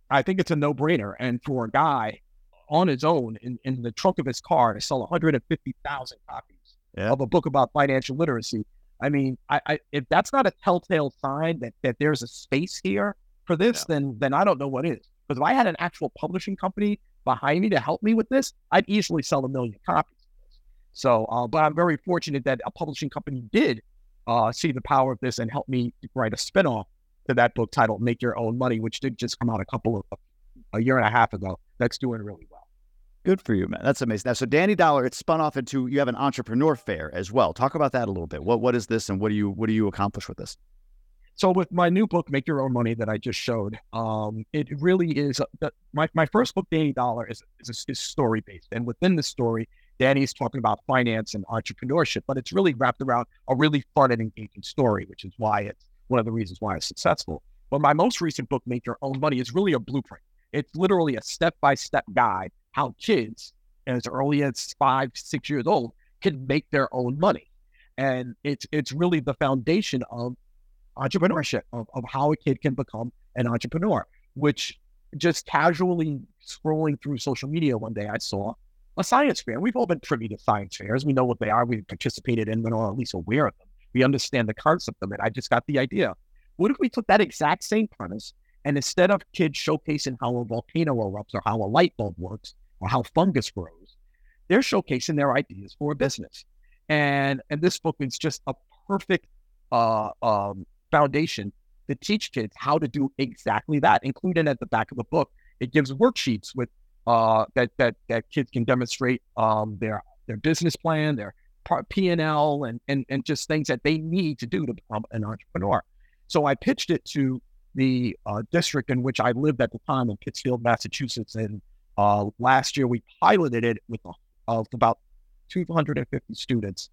I think it's a no brainer. And for a guy on his own in, in the trunk of his car to sell 150,000 copies yeah. of a book about financial literacy. I mean, I, I, if that's not a telltale sign that, that there's a space here for this, yeah. then then I don't know what is. Because if I had an actual publishing company behind me to help me with this, I'd easily sell a million copies. So, uh, but I'm very fortunate that a publishing company did uh, see the power of this and help me write a spinoff to that book titled "Make Your Own Money," which did just come out a couple of a year and a half ago. That's doing really well. Good for you, man. That's amazing. Now, so Danny Dollar, it's spun off into you have an entrepreneur fair as well. Talk about that a little bit. What what is this, and what do you what do you accomplish with this? So with my new book, Make Your Own Money, that I just showed, um, it really is uh, my, my first book, Danny Dollar, is, is, is story based, and within the story, Danny's talking about finance and entrepreneurship, but it's really wrapped around a really fun and engaging story, which is why it's one of the reasons why it's successful. But my most recent book, Make Your Own Money, is really a blueprint. It's literally a step by step guide how kids, as early as five, six years old, can make their own money. And it's it's really the foundation of entrepreneurship, of, of how a kid can become an entrepreneur, which just casually scrolling through social media one day, I saw a science fair. We've all been privy to science fairs. We know what they are. We've participated in them or at least aware of them. We understand the concept of it. I just got the idea. What if we took that exact same premise and instead of kids showcasing how a volcano erupts or how a light bulb works or how fungus grows, they're showcasing their ideas for a business. And and this book is just a perfect uh, um, foundation to teach kids how to do exactly that. Included at the back of the book, it gives worksheets with uh, that that that kids can demonstrate um, their their business plan, their P and L, and and and just things that they need to do to become an entrepreneur. So I pitched it to the uh, district in which I lived at the time in Pittsfield, Massachusetts, and uh, last year we piloted it with about 250 students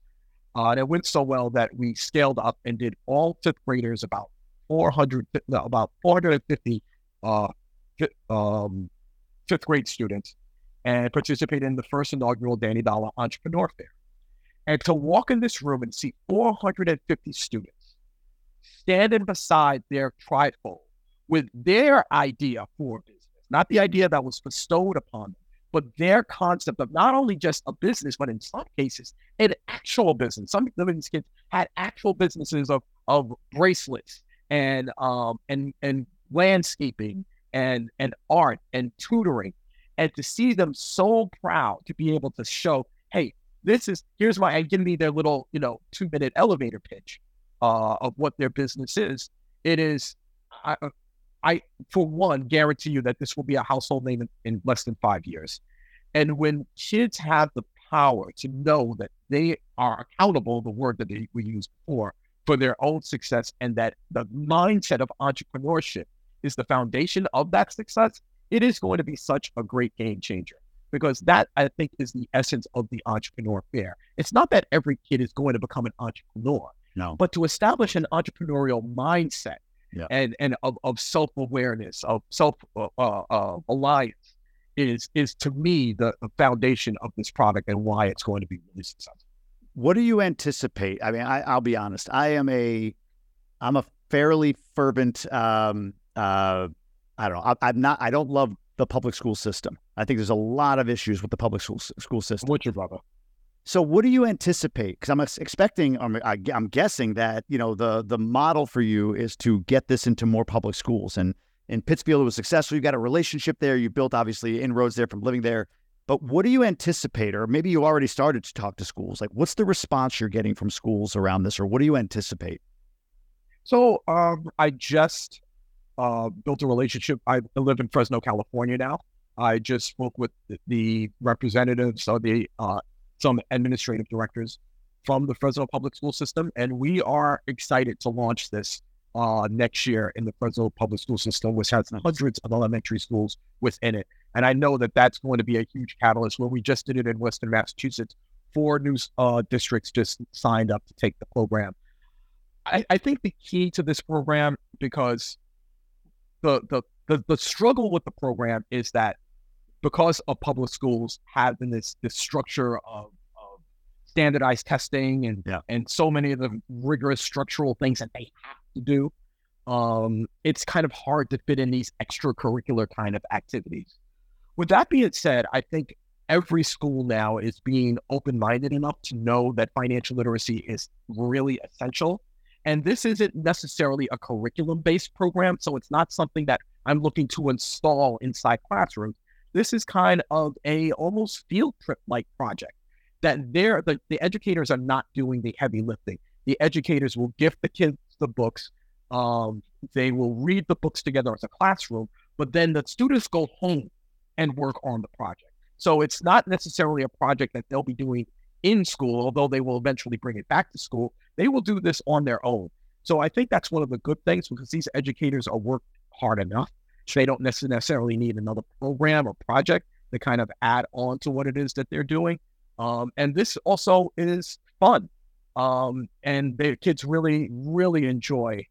uh, and it went so well that we scaled up and did all fifth graders about 400, no, about 450 uh, um, fifth grade students and participated in the first inaugural Danny Dollar Entrepreneur Fair. And to walk in this room and see 450 students standing beside their trifold with their idea for business, not the idea that was bestowed upon them, but their concept of not only just a business, but in some cases, an actual business. Some of these kids had actual businesses of of bracelets and um and and landscaping and and art and tutoring, and to see them so proud to be able to show, hey, this is here's my and give me their little you know two minute elevator pitch uh, of what their business is. It is I, I, for one, guarantee you that this will be a household name in, in less than five years. And when kids have the power to know that they are accountable, the word that they, we used before, for their own success, and that the mindset of entrepreneurship is the foundation of that success, it is going to be such a great game changer. Because that, I think, is the essence of the entrepreneur fair. It's not that every kid is going to become an entrepreneur, no. but to establish an entrepreneurial mindset yeah. and and of, of self awareness, of self uh, uh, alliance, is is to me the, foundation of this product and why it's going to be really successful. What do you anticipate? I mean, I, I'll be honest. I am a, I'm a fairly fervent. Um, uh, I don't know. I, I'm not. I don't love the public school system. I think there's a lot of issues with the public school school system. What's your brother? So, what do you anticipate? Because I'm expecting, I'm guessing that you know the the model for you is to get this into more public schools. And in Pittsfield, it was successful. You got a relationship there. You built obviously inroads there from living there. But what do you anticipate, or maybe you already started to talk to schools? Like, what's the response you're getting from schools around this, or what do you anticipate? So, um, I just uh, built a relationship. I live in Fresno, California now. I just spoke with the representatives of the uh, some administrative directors from the Fresno public school system. And we are excited to launch this uh, next year in the Fresno public school system, which has hundreds of elementary schools within it. And I know that that's going to be a huge catalyst where we just did it in Western Massachusetts. Four new uh, districts just signed up to take the program. I, I think the key to this program, because the, the, the, the struggle with the program is that because of public schools having this this structure of, of standardized testing and yeah. and so many of the rigorous structural things that they have to do, um, it's kind of hard to fit in these extracurricular kind of activities. With that being said, I think every school now is being open minded enough to know that financial literacy is really essential. And this isn't necessarily a curriculum based program. So it's not something that I'm looking to install inside classrooms. This is kind of a almost field trip like project that they're the, the educators are not doing the heavy lifting. The educators will gift the kids the books. Um, they will read the books together as a classroom, but then the students go home and work on the project. So it's not necessarily a project that they'll be doing in school, although they will eventually bring it back to school. They will do this on their own. So I think that's one of the good things because these educators are worked hard enough they don't necessarily need another program or project to kind of add on to what it is that they're doing. Um, and this also is fun. Um, and the kids really, really enjoy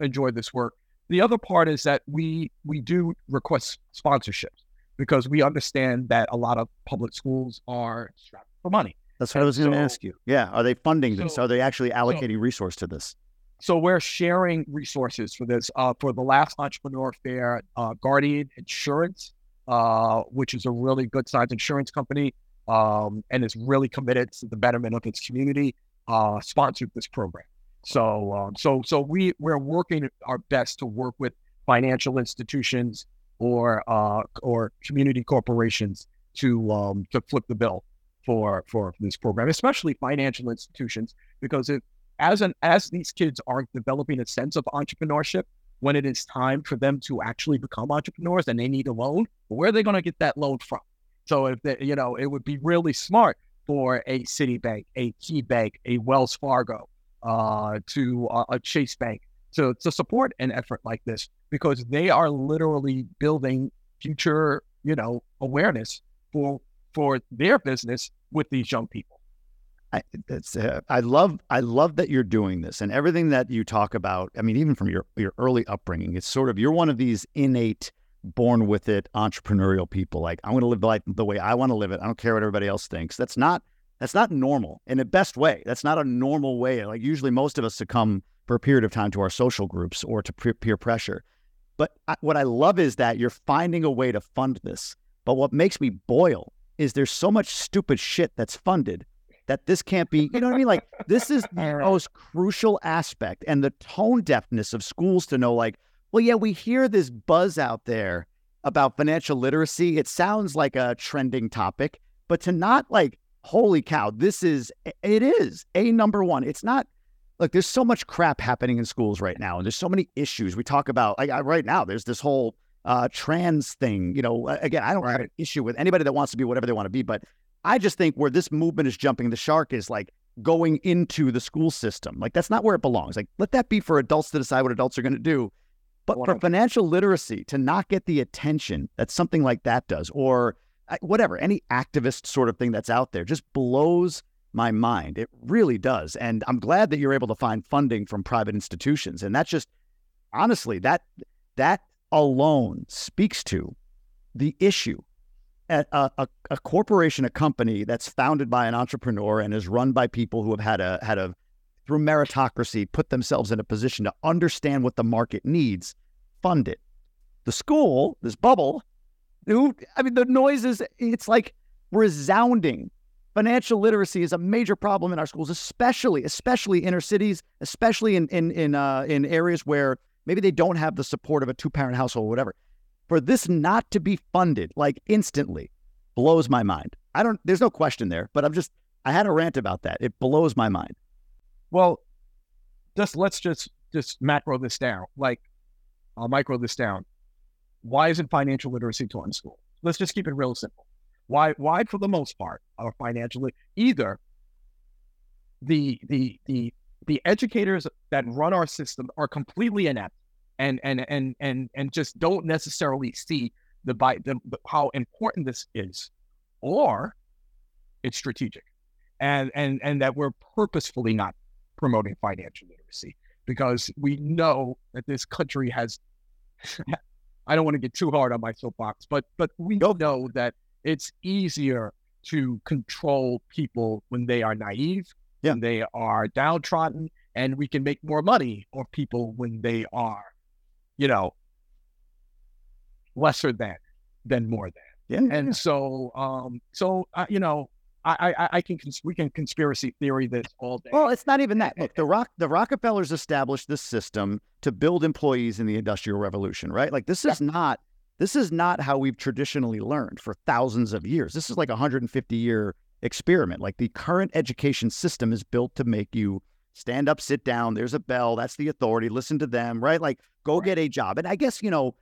enjoy this work. The other part is that we we do request sponsorships because we understand that a lot of public schools are strapped for money. That's what and I was going to ask you. Yeah, are they funding so, this? Are they actually allocating so, resource to this? So we're sharing resources for this. Uh, for the last entrepreneur fair, uh, Guardian Insurance, uh, which is a really good sized insurance company, um, and is really committed to the betterment of its community, uh, sponsored this program. So, um, so, so we we're working our best to work with financial institutions or uh, or community corporations to um, to flip the bill for for this program, especially financial institutions, because it as an as these kids are developing a sense of entrepreneurship, when it is time for them to actually become entrepreneurs and they need a loan, where are they going to get that loan from? So if they, you know, it would be really smart for a Citibank, a KeyBank, a Wells Fargo, uh, to uh, a Chase Bank to to support an effort like this because they are literally building future, you know, awareness for for their business with these young people. I, uh, I love I love that you're doing this and everything that you talk about. I mean, even from your your early upbringing, it's sort of you're one of these innate, born with it entrepreneurial people. Like I'm going to live life the way I want to live it. I don't care what everybody else thinks. That's not that's not normal in the best way. That's not a normal way. Like usually most of us succumb for a period of time to our social groups or to peer pressure. But I, what I love is that you're finding a way to fund this. But what makes me boil is there's so much stupid shit that's funded that this can't be, you know what I mean? Like, this is (laughs) the most crucial aspect and the tone deafness of schools to know, like, well, yeah, we hear this buzz out there about financial literacy. It sounds like a trending topic, but to not like, holy cow, this is, it is a number one. It's not, look, there's so much crap happening in schools right now, and there's so many issues. We talk about, like, right now, there's this whole, uh, trans thing. You know, again, I don't right. have an issue with anybody that wants to be whatever they want to be, but I just think where this movement is jumping the shark is like going into the school system. Like that's not where it belongs. Like let that be for adults to decide what adults are going to do. But for financial literacy to not get the attention that something like that does, or uh, whatever, any activist sort of thing that's out there, just blows my mind. It really does. And I'm glad that you're able to find funding from private institutions. And that's just honestly that that alone speaks to the issue a, a, a, corporation, a company that's founded by an entrepreneur and is run by people who have had a had a through meritocracy put themselves in a position to understand what the market needs, fund it. The school, this bubble, who I mean, the noise is it's like resounding. Financial literacy is a major problem in our schools, especially especially inner cities, especially in in in uh, in areas where maybe they don't have the support of a two parent household, or whatever for this not to be funded like instantly blows my mind. I don't, there's no question there, but I'm just, I had a rant about that. It blows my mind. Well, just let's just, just macro this down. Like, I'll micro this down. Why isn't financial literacy taught in school? Let's just keep it real simple. Why, why for the most part are financially either the, the, the, the educators that run our system are completely inept and and and and and just don't necessarily see the, by the, how important this is, or it's strategic, and and and that we're purposefully not promoting financial literacy because we know that this country has. (laughs) I don't want to get too hard on my soapbox, but but we know that it's easier to control people when they are naive, yeah. when they are downtrodden, and we can make more money off people when they are you know, lesser than than more than. Yeah. And yeah. so, um, so uh, you know, I, I, I can cons- we can conspiracy theory this all day. Well, it's not even that. Look, (laughs) the rock the Rockefellers established this system to build employees in the Industrial Revolution, right? Like this is yeah. not this is not how we've traditionally learned for thousands of years. This is like a 150 year experiment. Like the current education system is built to make you stand up, sit down. There's a bell. That's the authority. Listen to them, right? Like, go get a job. And I guess, you know,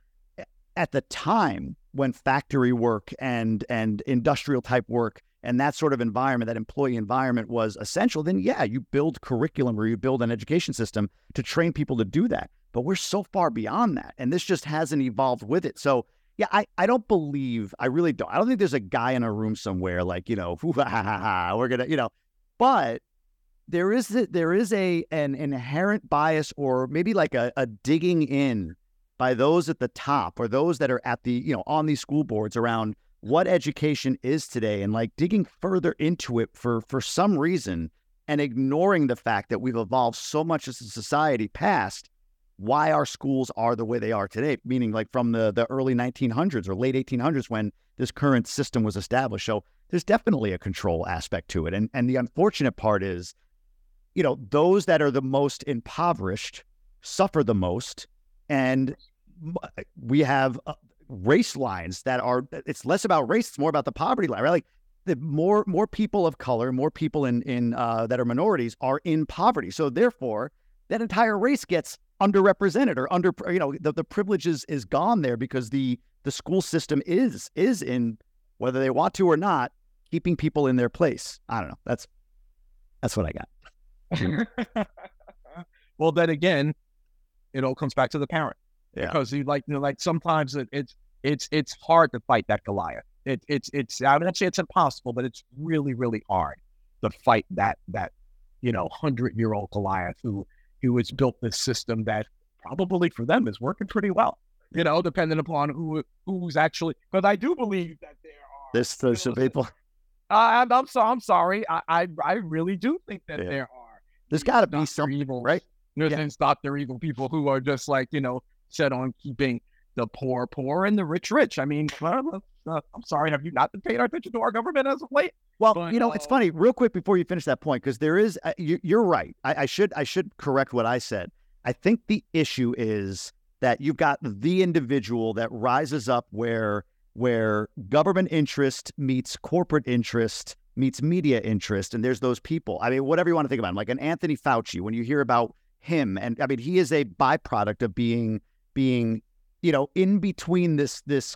at the time when factory work and and industrial type work and that sort of environment, that employee environment was essential, then yeah, you build curriculum or you build an education system to train people to do that. But we're so far beyond that. And this just hasn't evolved with it. So yeah, I, I don't believe, I really don't. I don't think there's a guy in a room somewhere like, you know, (laughs) we're gonna, you know, but there is a, there is a an inherent bias or maybe like a, a digging in by those at the top or those that are at the you know on these school boards around what education is today and like digging further into it for for some reason and ignoring the fact that we've evolved so much as a society past why our schools are the way they are today meaning like from the the early 1900s or late 1800s when this current system was established. So there's definitely a control aspect to it. And and the unfortunate part is you know, those that are the most impoverished suffer the most. And we have uh, race lines that are, it's less about race, it's more about the poverty line, right? Like the more, more people of color, more people in, in, uh, that are minorities are in poverty. So therefore, that entire race gets underrepresented or under, you know, the, the privilege is, is gone there because the, the school system is, is in, whether they want to or not, keeping people in their place. I don't know. That's, that's what I got. (laughs) well, then again, it all comes back to the parent yeah. because you like, you know, like sometimes it, it's it's it's hard to fight that Goliath. It, it's it's I not say it's impossible, but it's really really hard to fight that that you know hundred year old Goliath who who has built this system that probably for them is working pretty well. You know, depending upon who who's actually. Because I do believe that there are this those some people. Uh, I'm, I'm, so, I'm sorry. I, I I really do think that yeah. there are there's got to be some evil, right? There's yeah. Dr. Evil people who are just like, you know, set on keeping the poor poor and the rich rich. I mean, (laughs) uh, I'm sorry, have you not been paying attention to our government as of late? Well, but, you know, uh, it's funny. Real quick before you finish that point, because there is, uh, you, are right. I, I should I should correct what I said. I think the issue is that you've got the individual that rises up where where government interest meets corporate interest meets media interest, and there's those people. I mean, whatever you want to think about, him, like an Anthony Fauci. When you hear about him, and I mean, he is a byproduct of being being you know in between this this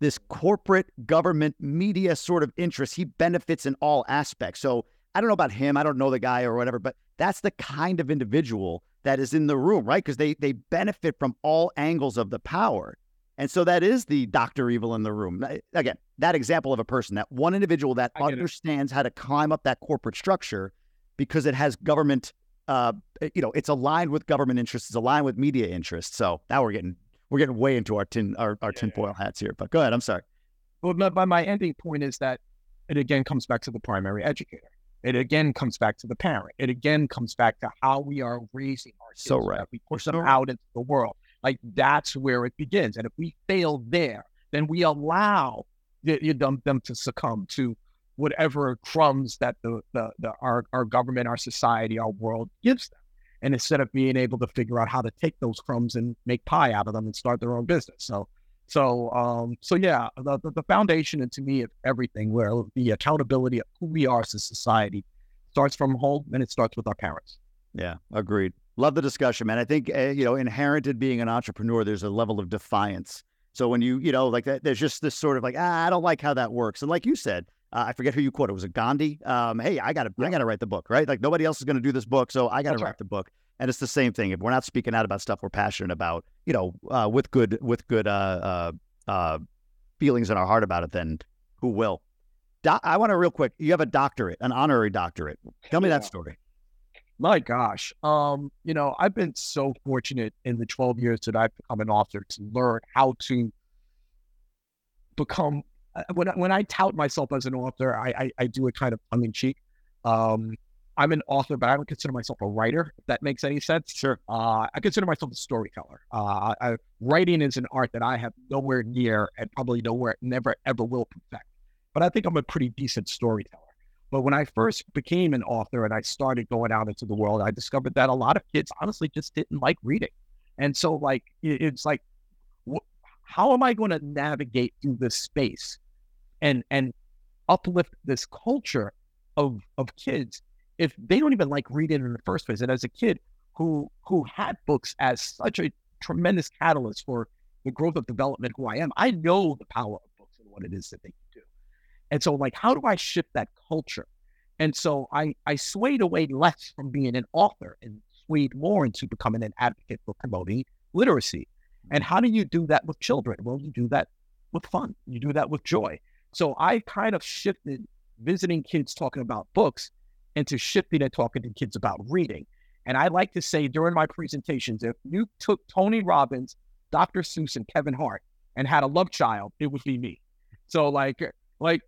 this corporate government media sort of interest. He benefits in all aspects. So I don't know about him. I don't know the guy or whatever, but that's the kind of individual that is in the room, right? Because they they benefit from all angles of the power. And so that is the Dr. Evil in the room. Again, that example of a person, that one individual that understands it. how to climb up that corporate structure because it has government, uh, you know, it's aligned with government interests, it's aligned with media interests. So now we're getting we're getting way into our tin our, our yeah, tinfoil yeah. hats here. But go ahead. I'm sorry. Well, my, my ending point is that it again comes back to the primary educator. It again comes back to the parent. It again comes back to how we are raising our kids. So right. we push them out into the world. Like that's where it begins. And if we fail there, then we allow the, them, them to succumb to whatever crumbs that the, the, the our, our government, our society, our world gives them and instead of being able to figure out how to take those crumbs and make pie out of them and start their own business. So, so, um, so yeah, the, the, foundation and to me of everything, where the accountability of who we are as a society starts from home and it starts with our parents. Yeah, agreed. Love the discussion, man. I think uh, you know, inherent in being an entrepreneur, there's a level of defiance. So when you, you know, like that, there's just this sort of like, ah, I don't like how that works. And like you said, uh, I forget who you quoted. It was it Gandhi? Um, hey, I got to. I got to write the book, right? Like nobody else is going to do this book, so I got to write right. the book. And it's the same thing. If we're not speaking out about stuff we're passionate about, you know, uh, with good, with good uh, uh, uh feelings in our heart about it, then who will? Do- I want to real quick. You have a doctorate, an honorary doctorate. Tell me yeah. that story. My gosh, um, you know, I've been so fortunate in the 12 years that I've become an author to learn how to become uh, when when I tout myself as an author, I I, I do it kind of tongue in cheek. Um, I'm an author, but I don't consider myself a writer. If that makes any sense. Sure. Uh, I consider myself a storyteller. Uh, I, writing is an art that I have nowhere near and probably nowhere, never, ever will perfect. But I think I'm a pretty decent storyteller. But when I first became an author and I started going out into the world, I discovered that a lot of kids honestly just didn't like reading. And so, like, it's like, wh- how am I going to navigate through this space and and uplift this culture of of kids if they don't even like reading in the first place. And as a kid who who had books as such a tremendous catalyst for the growth of development who I am, I know the power of books and what it is that they. And so like how do I shift that culture? And so I I swayed away less from being an author and swayed more into becoming an advocate for promoting literacy. And how do you do that with children? Well, you do that with fun. You do that with joy. So I kind of shifted visiting kids talking about books into shifting and talking to kids about reading. And I like to say during my presentations, if you took Tony Robbins, Dr. Seuss, and Kevin Hart and had a love child, it would be me. So like, like,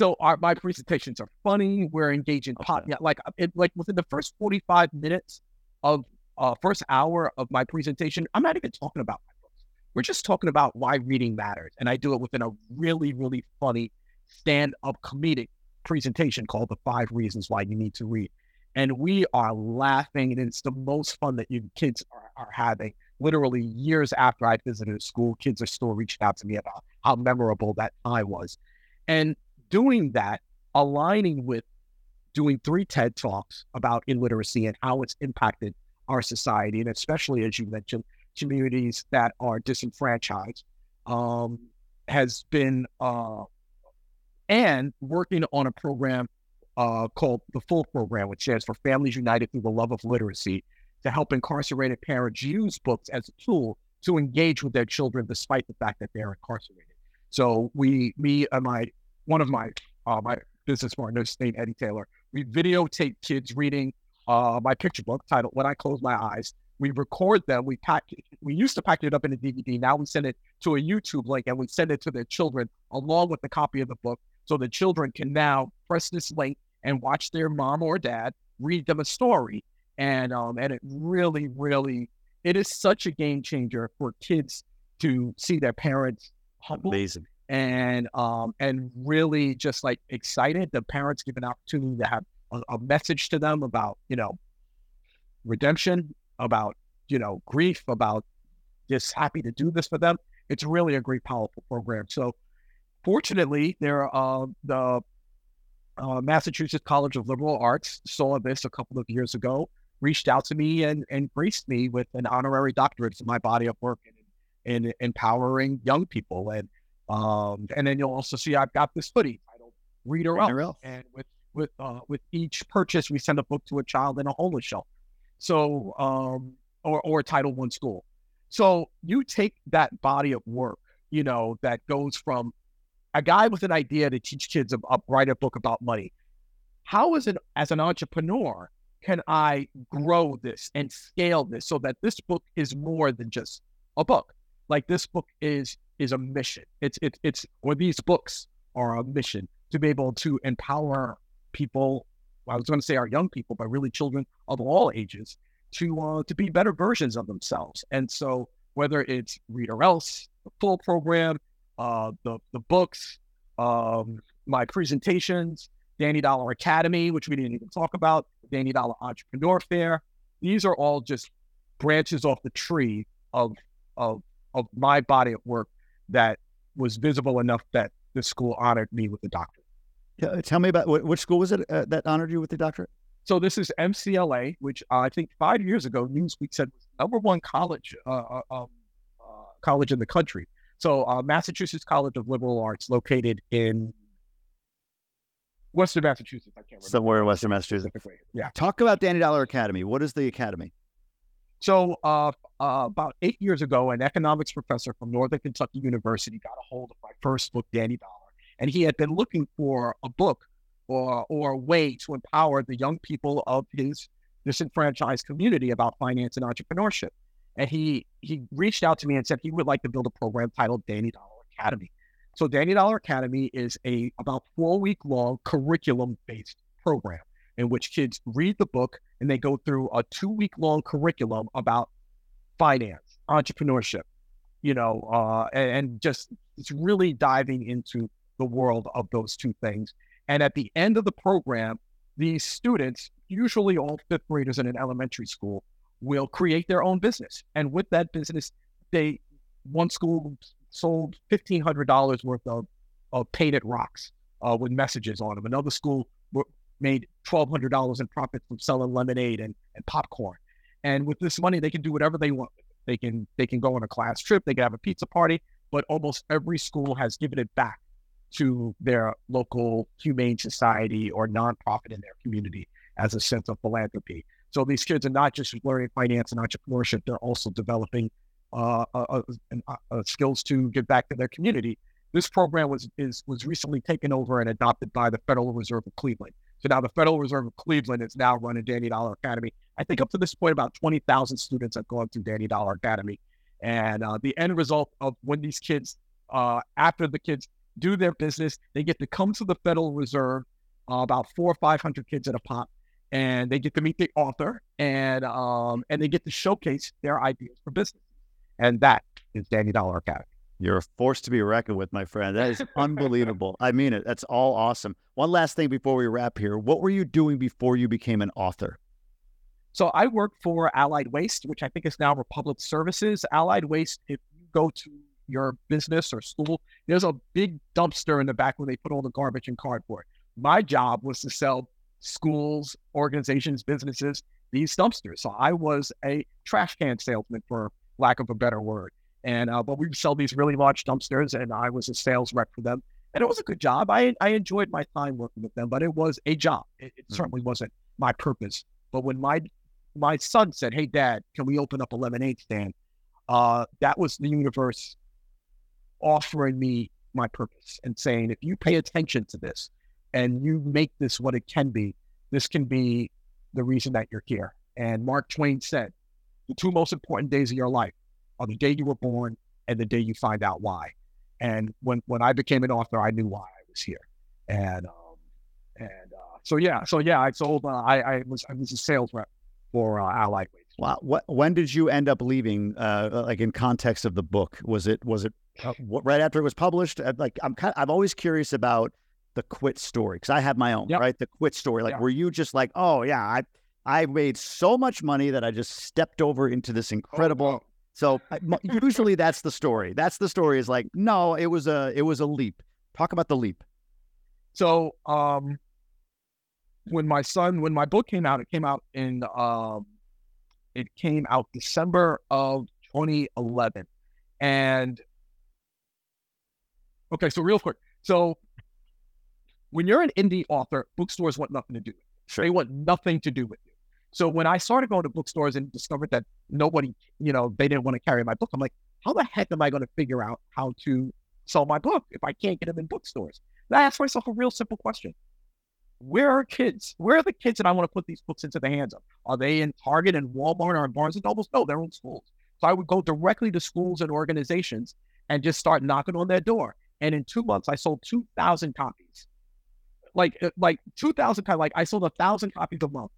so our my presentations are funny. We're engaging pot, yeah, like it, like within the first forty five minutes of uh, first hour of my presentation, I'm not even talking about my books. We're just talking about why reading matters, and I do it within a really really funny stand up comedic presentation called The Five Reasons Why You Need to Read. And we are laughing, and it's the most fun that you kids are, are having. Literally, years after I visited school, kids are still reaching out to me about how memorable that time was. And doing that, aligning with doing three TED Talks about illiteracy and how it's impacted our society, and especially, as you mentioned, communities that are disenfranchised, um, has been uh, and working on a program uh, called the Full Program, which stands for Families United Through the Love of Literacy, to help incarcerated parents use books as a tool to engage with their children despite the fact that they're incarcerated. So we, me and my, one of my, uh, my business partners named Eddie Taylor, we videotape kids reading uh, my picture book titled When I Close My Eyes. We record them. We pack. We used to pack it up in a DVD. Now we send it to a YouTube link and we send it to their children along with the copy of the book so the children can now press this link and watch their mom or dad read them a story. and um, and it really, really, it is such a game changer for kids to see their parents humble Amazing. And um and really just like excited. The parents give an opportunity to have a, a message to them about you know redemption, about you know grief, about just happy to do this for them. It's really a great, powerful program. So, fortunately, there uh, the uh, Massachusetts College of Liberal Arts saw this a couple of years ago, reached out to me and and graced me with an honorary doctorate for my body of work in, in empowering young people. And um, and then you'll also see I've got this hoodie titled "Reader Read or Else," Else. and with with uh, with each purchase, we send a book to a child in a homeless shelter. So um, or or a Title One school. So you take that body of work, you know, that goes from a guy with an idea to teach kids a write a book about money. How is it as an entrepreneur can I grow this and scale this so that this book is more than just a book? Like this book is is a mission. It's it's it's or these books are a mission to be able to empower people. I was going to say our young people, but really children of all ages to uh, to be better versions of themselves. And so whether it's Read or Else, the full program, uh, the the books, um, my presentations, Danny Dollar Academy, which we didn't even talk about, Danny Dollar Entrepreneur Fair. These are all just branches off the tree of of of my body of work that was visible enough that the school honored me with the doctorate. Yeah, Tell me about what, which school was it uh, that honored you with the doctorate? So this is MCLA, which uh, I think five years ago Newsweek said was number one college uh, uh, um, uh, college in the country. So uh, Massachusetts College of Liberal Arts, located in Western Massachusetts. I can't remember Somewhere in Western Massachusetts. Yeah. Talk about Danny Dollar Academy. What is the academy? So uh, uh, about eight years ago, an economics professor from Northern Kentucky University got a hold of my first book, Danny Dollar, and he had been looking for a book or or a way to empower the young people of his disenfranchised community about finance and entrepreneurship. And he he reached out to me and said he would like to build a program titled Danny Dollar Academy. So Danny Dollar Academy is a about four week long curriculum based program in which kids read the book and they go through a two week long curriculum about finance, entrepreneurship, you know, uh, and, and just it's really diving into the world of those two things. And at the end of the program, these students, usually all fifth graders in an elementary school, will create their own business. And with that business, they one school sold fifteen hundred dollars worth of, of painted rocks uh, with messages on them. Another school made twelve hundred dollars in profit from selling lemonade and, and popcorn. And with this money, they can do whatever they want. They can they can go on a class trip. They can have a pizza party. But almost every school has given it back to their local humane society or nonprofit in their community as a sense of philanthropy. So these kids are not just learning finance and entrepreneurship; they're also developing uh, uh, uh, uh, skills to give back to their community. This program was is was recently taken over and adopted by the Federal Reserve of Cleveland. So now the Federal Reserve of Cleveland is now running Danny Dollar Academy. I think up to this point, about twenty thousand students have gone through Danny Dollar Academy, and uh, the end result of when these kids, uh, after the kids do their business, they get to come to the Federal Reserve, uh, about four or five hundred kids at a pop, and they get to meet the author, and um, and they get to showcase their ideas for business, and that is Danny Dollar Academy. You're a force to be reckoned with, my friend. That is unbelievable. I mean it. That's all awesome. One last thing before we wrap here. What were you doing before you became an author? So I work for Allied Waste, which I think is now Republic Services. Allied Waste, if you go to your business or school, there's a big dumpster in the back where they put all the garbage and cardboard. My job was to sell schools, organizations, businesses these dumpsters. So I was a trash can salesman, for lack of a better word. And uh, but we sell these really large dumpsters, and I was a sales rep for them. And it was a good job. I I enjoyed my time working with them, but it was a job. It, it Mhm. certainly wasn't my purpose. But when my my son said, "Hey, Dad, can we open up a lemonade stand?" Uh, that was the universe offering me my purpose and saying, "If you pay attention to this and you make this what it can be, this can be the reason that you're here." And Mark Twain said, "The two most important days of your life are the day you were born and the day you find out why." And when when I became an author, I knew why I was here. And um, and uh, so yeah, so yeah, I sold. Uh, I I was I was a sales rep for uh, Allied Waste. Wow. What, when did you end up leaving? Uh, like in context of the book, was it was it uh, right after it was published? Uh, like I'm kind, of, I'm always curious about the quit story because I have my own yep. right. The quit story. Like, yep. were you just like, oh yeah, I I made so much money that I just stepped over into this incredible. Oh, So (laughs) usually that's the story. That's the story. Is like, no, it was a it was a leap. Talk about the leap. So um, when my son, when my book came out, it came out in um, it came out December of 2011, and okay, so real quick, so when you're an indie author, bookstores want nothing to do with. Sure. They want nothing to do with you. So when I started going to bookstores and discovered that nobody, you know, they didn't want to carry my book, I'm like, how the heck am I going to figure out how to sell my book if I can't get them in bookstores? And I asked myself a real simple question. Where are kids? Where are the kids that I want to put these books into the hands of? Are they in Target and Walmart or in Barnes and Nobles? No, they're in schools. So I would go directly to schools and organizations and just start knocking on their door. And in two months, I sold 2,000 copies. Like, uh, like 2,000 copies. Like I sold a thousand copies a month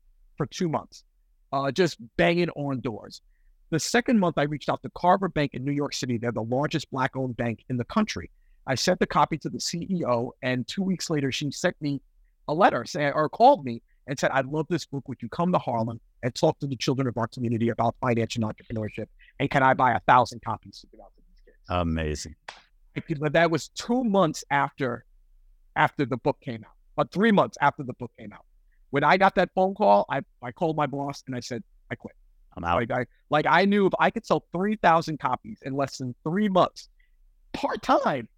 for two months, uh, just banging on doors. The second month, I reached out to Carver Bank in New York City. They're the largest black owned bank in the country. I sent the copy to the CEO, and two weeks later, she sent me a letter saying, or called me and said, I love this book. Would you come to Harlem and talk to the children of our community about finance and entrepreneurship? And can I buy a thousand copies to give out to these kids? Amazing. But that was two months after after the book came out, but three months after the book came out. When I got that phone call, I, I called my boss and I said, I quit. I'm out. Like I, like I knew if I could sell 3,000 copies in less than three months, part time,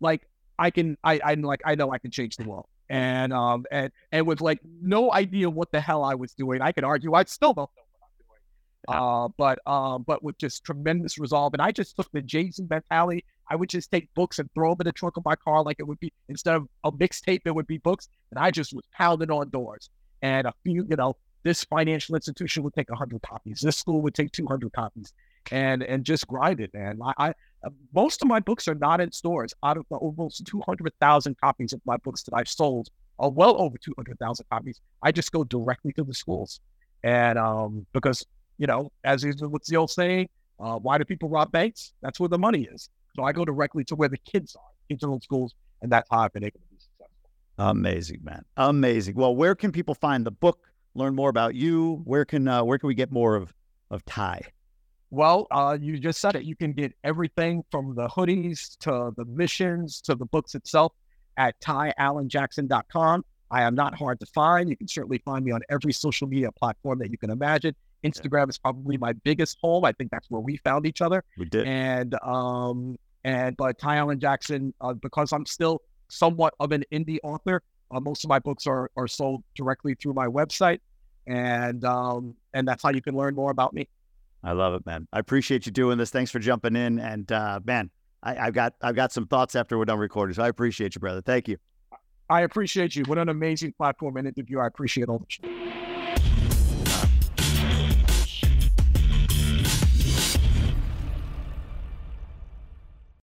like I can, I, I'm like, I know I can change the world. And, um, and, and with like no idea what the hell I was doing, I could argue I still don't know what I'm doing. Uh, but, um, but with just tremendous resolve. And I just took the Jason mentality. I would just take books and throw them in the trunk of my car like it would be instead of a mixtape, it would be books. And I just was pounding on doors. And a few, you know, this financial institution would take 100 copies. This school would take 200 copies, and and just grind it, man. I, I uh, most of my books are not in stores. Out of the almost 200,000 copies of my books that I've sold, or well over 200,000 copies, I just go directly to the schools, and um, because you know, as is what's the old saying, uh, why do people rob banks? That's where the money is. So I go directly to where the kids are, kids in schools, and that's how I've been able to be successful. Amazing, man. Amazing. Well, where can people find the book? learn more about you? Where can uh, where can we get more of of Ty? Well, uh, you just said it. You can get everything from the hoodies to the missions to the books itself at tyallanjackson.com. I am not hard to find. You can certainly find me on every social media platform that you can imagine. Instagram is probably my biggest home. I think that's where we found each other. We did. And um and but Ty Allan Jackson, uh, because I'm still somewhat of an indie author, uh, most of my books are are sold directly through my website, and um, and that's how you can learn more about me. I love it, man. I appreciate you doing this. Thanks for jumping in, and uh, man, I, have got I've got some thoughts after we're done recording. So I appreciate you, brother. Thank you. I appreciate you. What an amazing platform and interview. I appreciate all the.